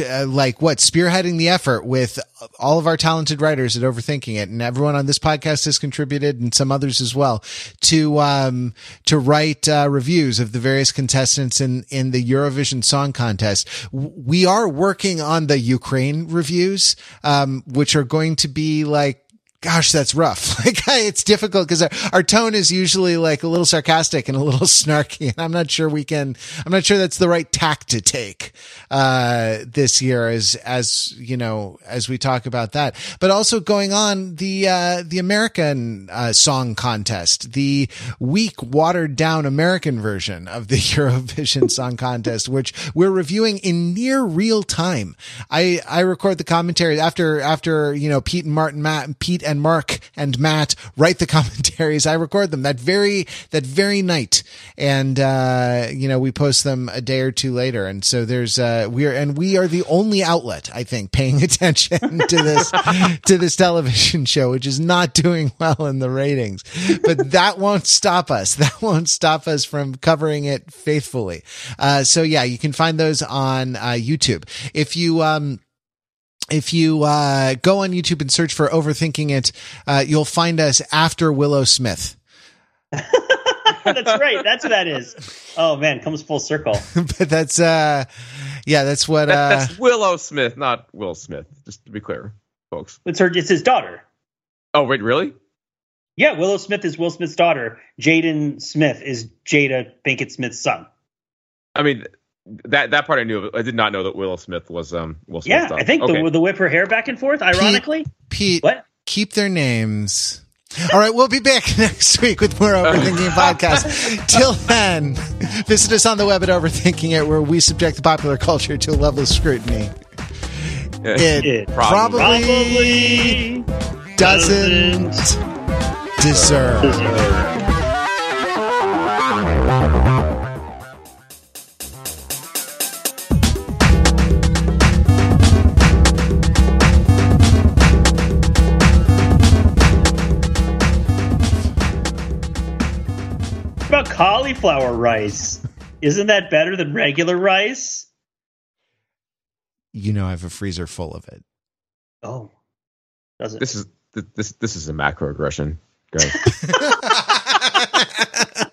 S1: Uh, Like what spearheading the effort with all of our talented writers at Overthinking It, and everyone on this podcast has contributed, and some others as well, to um to write uh, reviews of the various contestants in in the Eurovision Song Contest. We are working on the Ukraine reviews, um, which are going to be like. Gosh, that's rough. Like it's difficult because our, our tone is usually like a little sarcastic and a little snarky, and I'm not sure we can. I'm not sure that's the right tack to take uh, this year, as as you know, as we talk about that. But also going on the uh, the American uh, Song Contest, the weak, watered down American version of the Eurovision Song Contest, which we're reviewing in near real time. I I record the commentary after after you know Pete and Martin, Matt, and Pete and Mark and Matt write the commentaries. I record them that very that very night, and uh, you know we post them a day or two later. And so there's uh, we are and we are the only outlet I think paying attention to this to this television show, which is not doing well in the ratings. But that won't stop us. That won't stop us from covering it faithfully. Uh, so yeah, you can find those on uh, YouTube. If you um if you uh, go on YouTube and search for Overthinking It, uh, you'll find us after Willow Smith.
S3: that's right. That's what that is. Oh man, comes full circle.
S1: but that's uh, yeah, that's what
S2: That,
S1: uh,
S2: that's Willow Smith, not Will Smith. Just to be clear, folks.
S3: It's her. It's his daughter.
S2: Oh wait, really?
S3: Yeah, Willow Smith is Will Smith's daughter. Jaden Smith is Jada Pinkett Smith's son.
S2: I mean, that that part I knew. I did not know that Will Smith was um Will Smith.
S3: Yeah, I think the the whip her hair back and forth. Ironically,
S1: Pete.
S3: what?
S1: Keep their names. All right, we'll be back next week with more Overthinking podcast. Till then, visit us on the web at Overthinking It, where we subject the popular culture to a level of scrutiny. It,
S3: It
S1: probably,
S3: Probably
S1: doesn't deserve.
S3: deserve. Cauliflower rice? Isn't that better than regular rice?
S1: You know, I have a freezer full of it.
S3: Oh, does it?
S2: This is this this is a macro macroaggression, guys.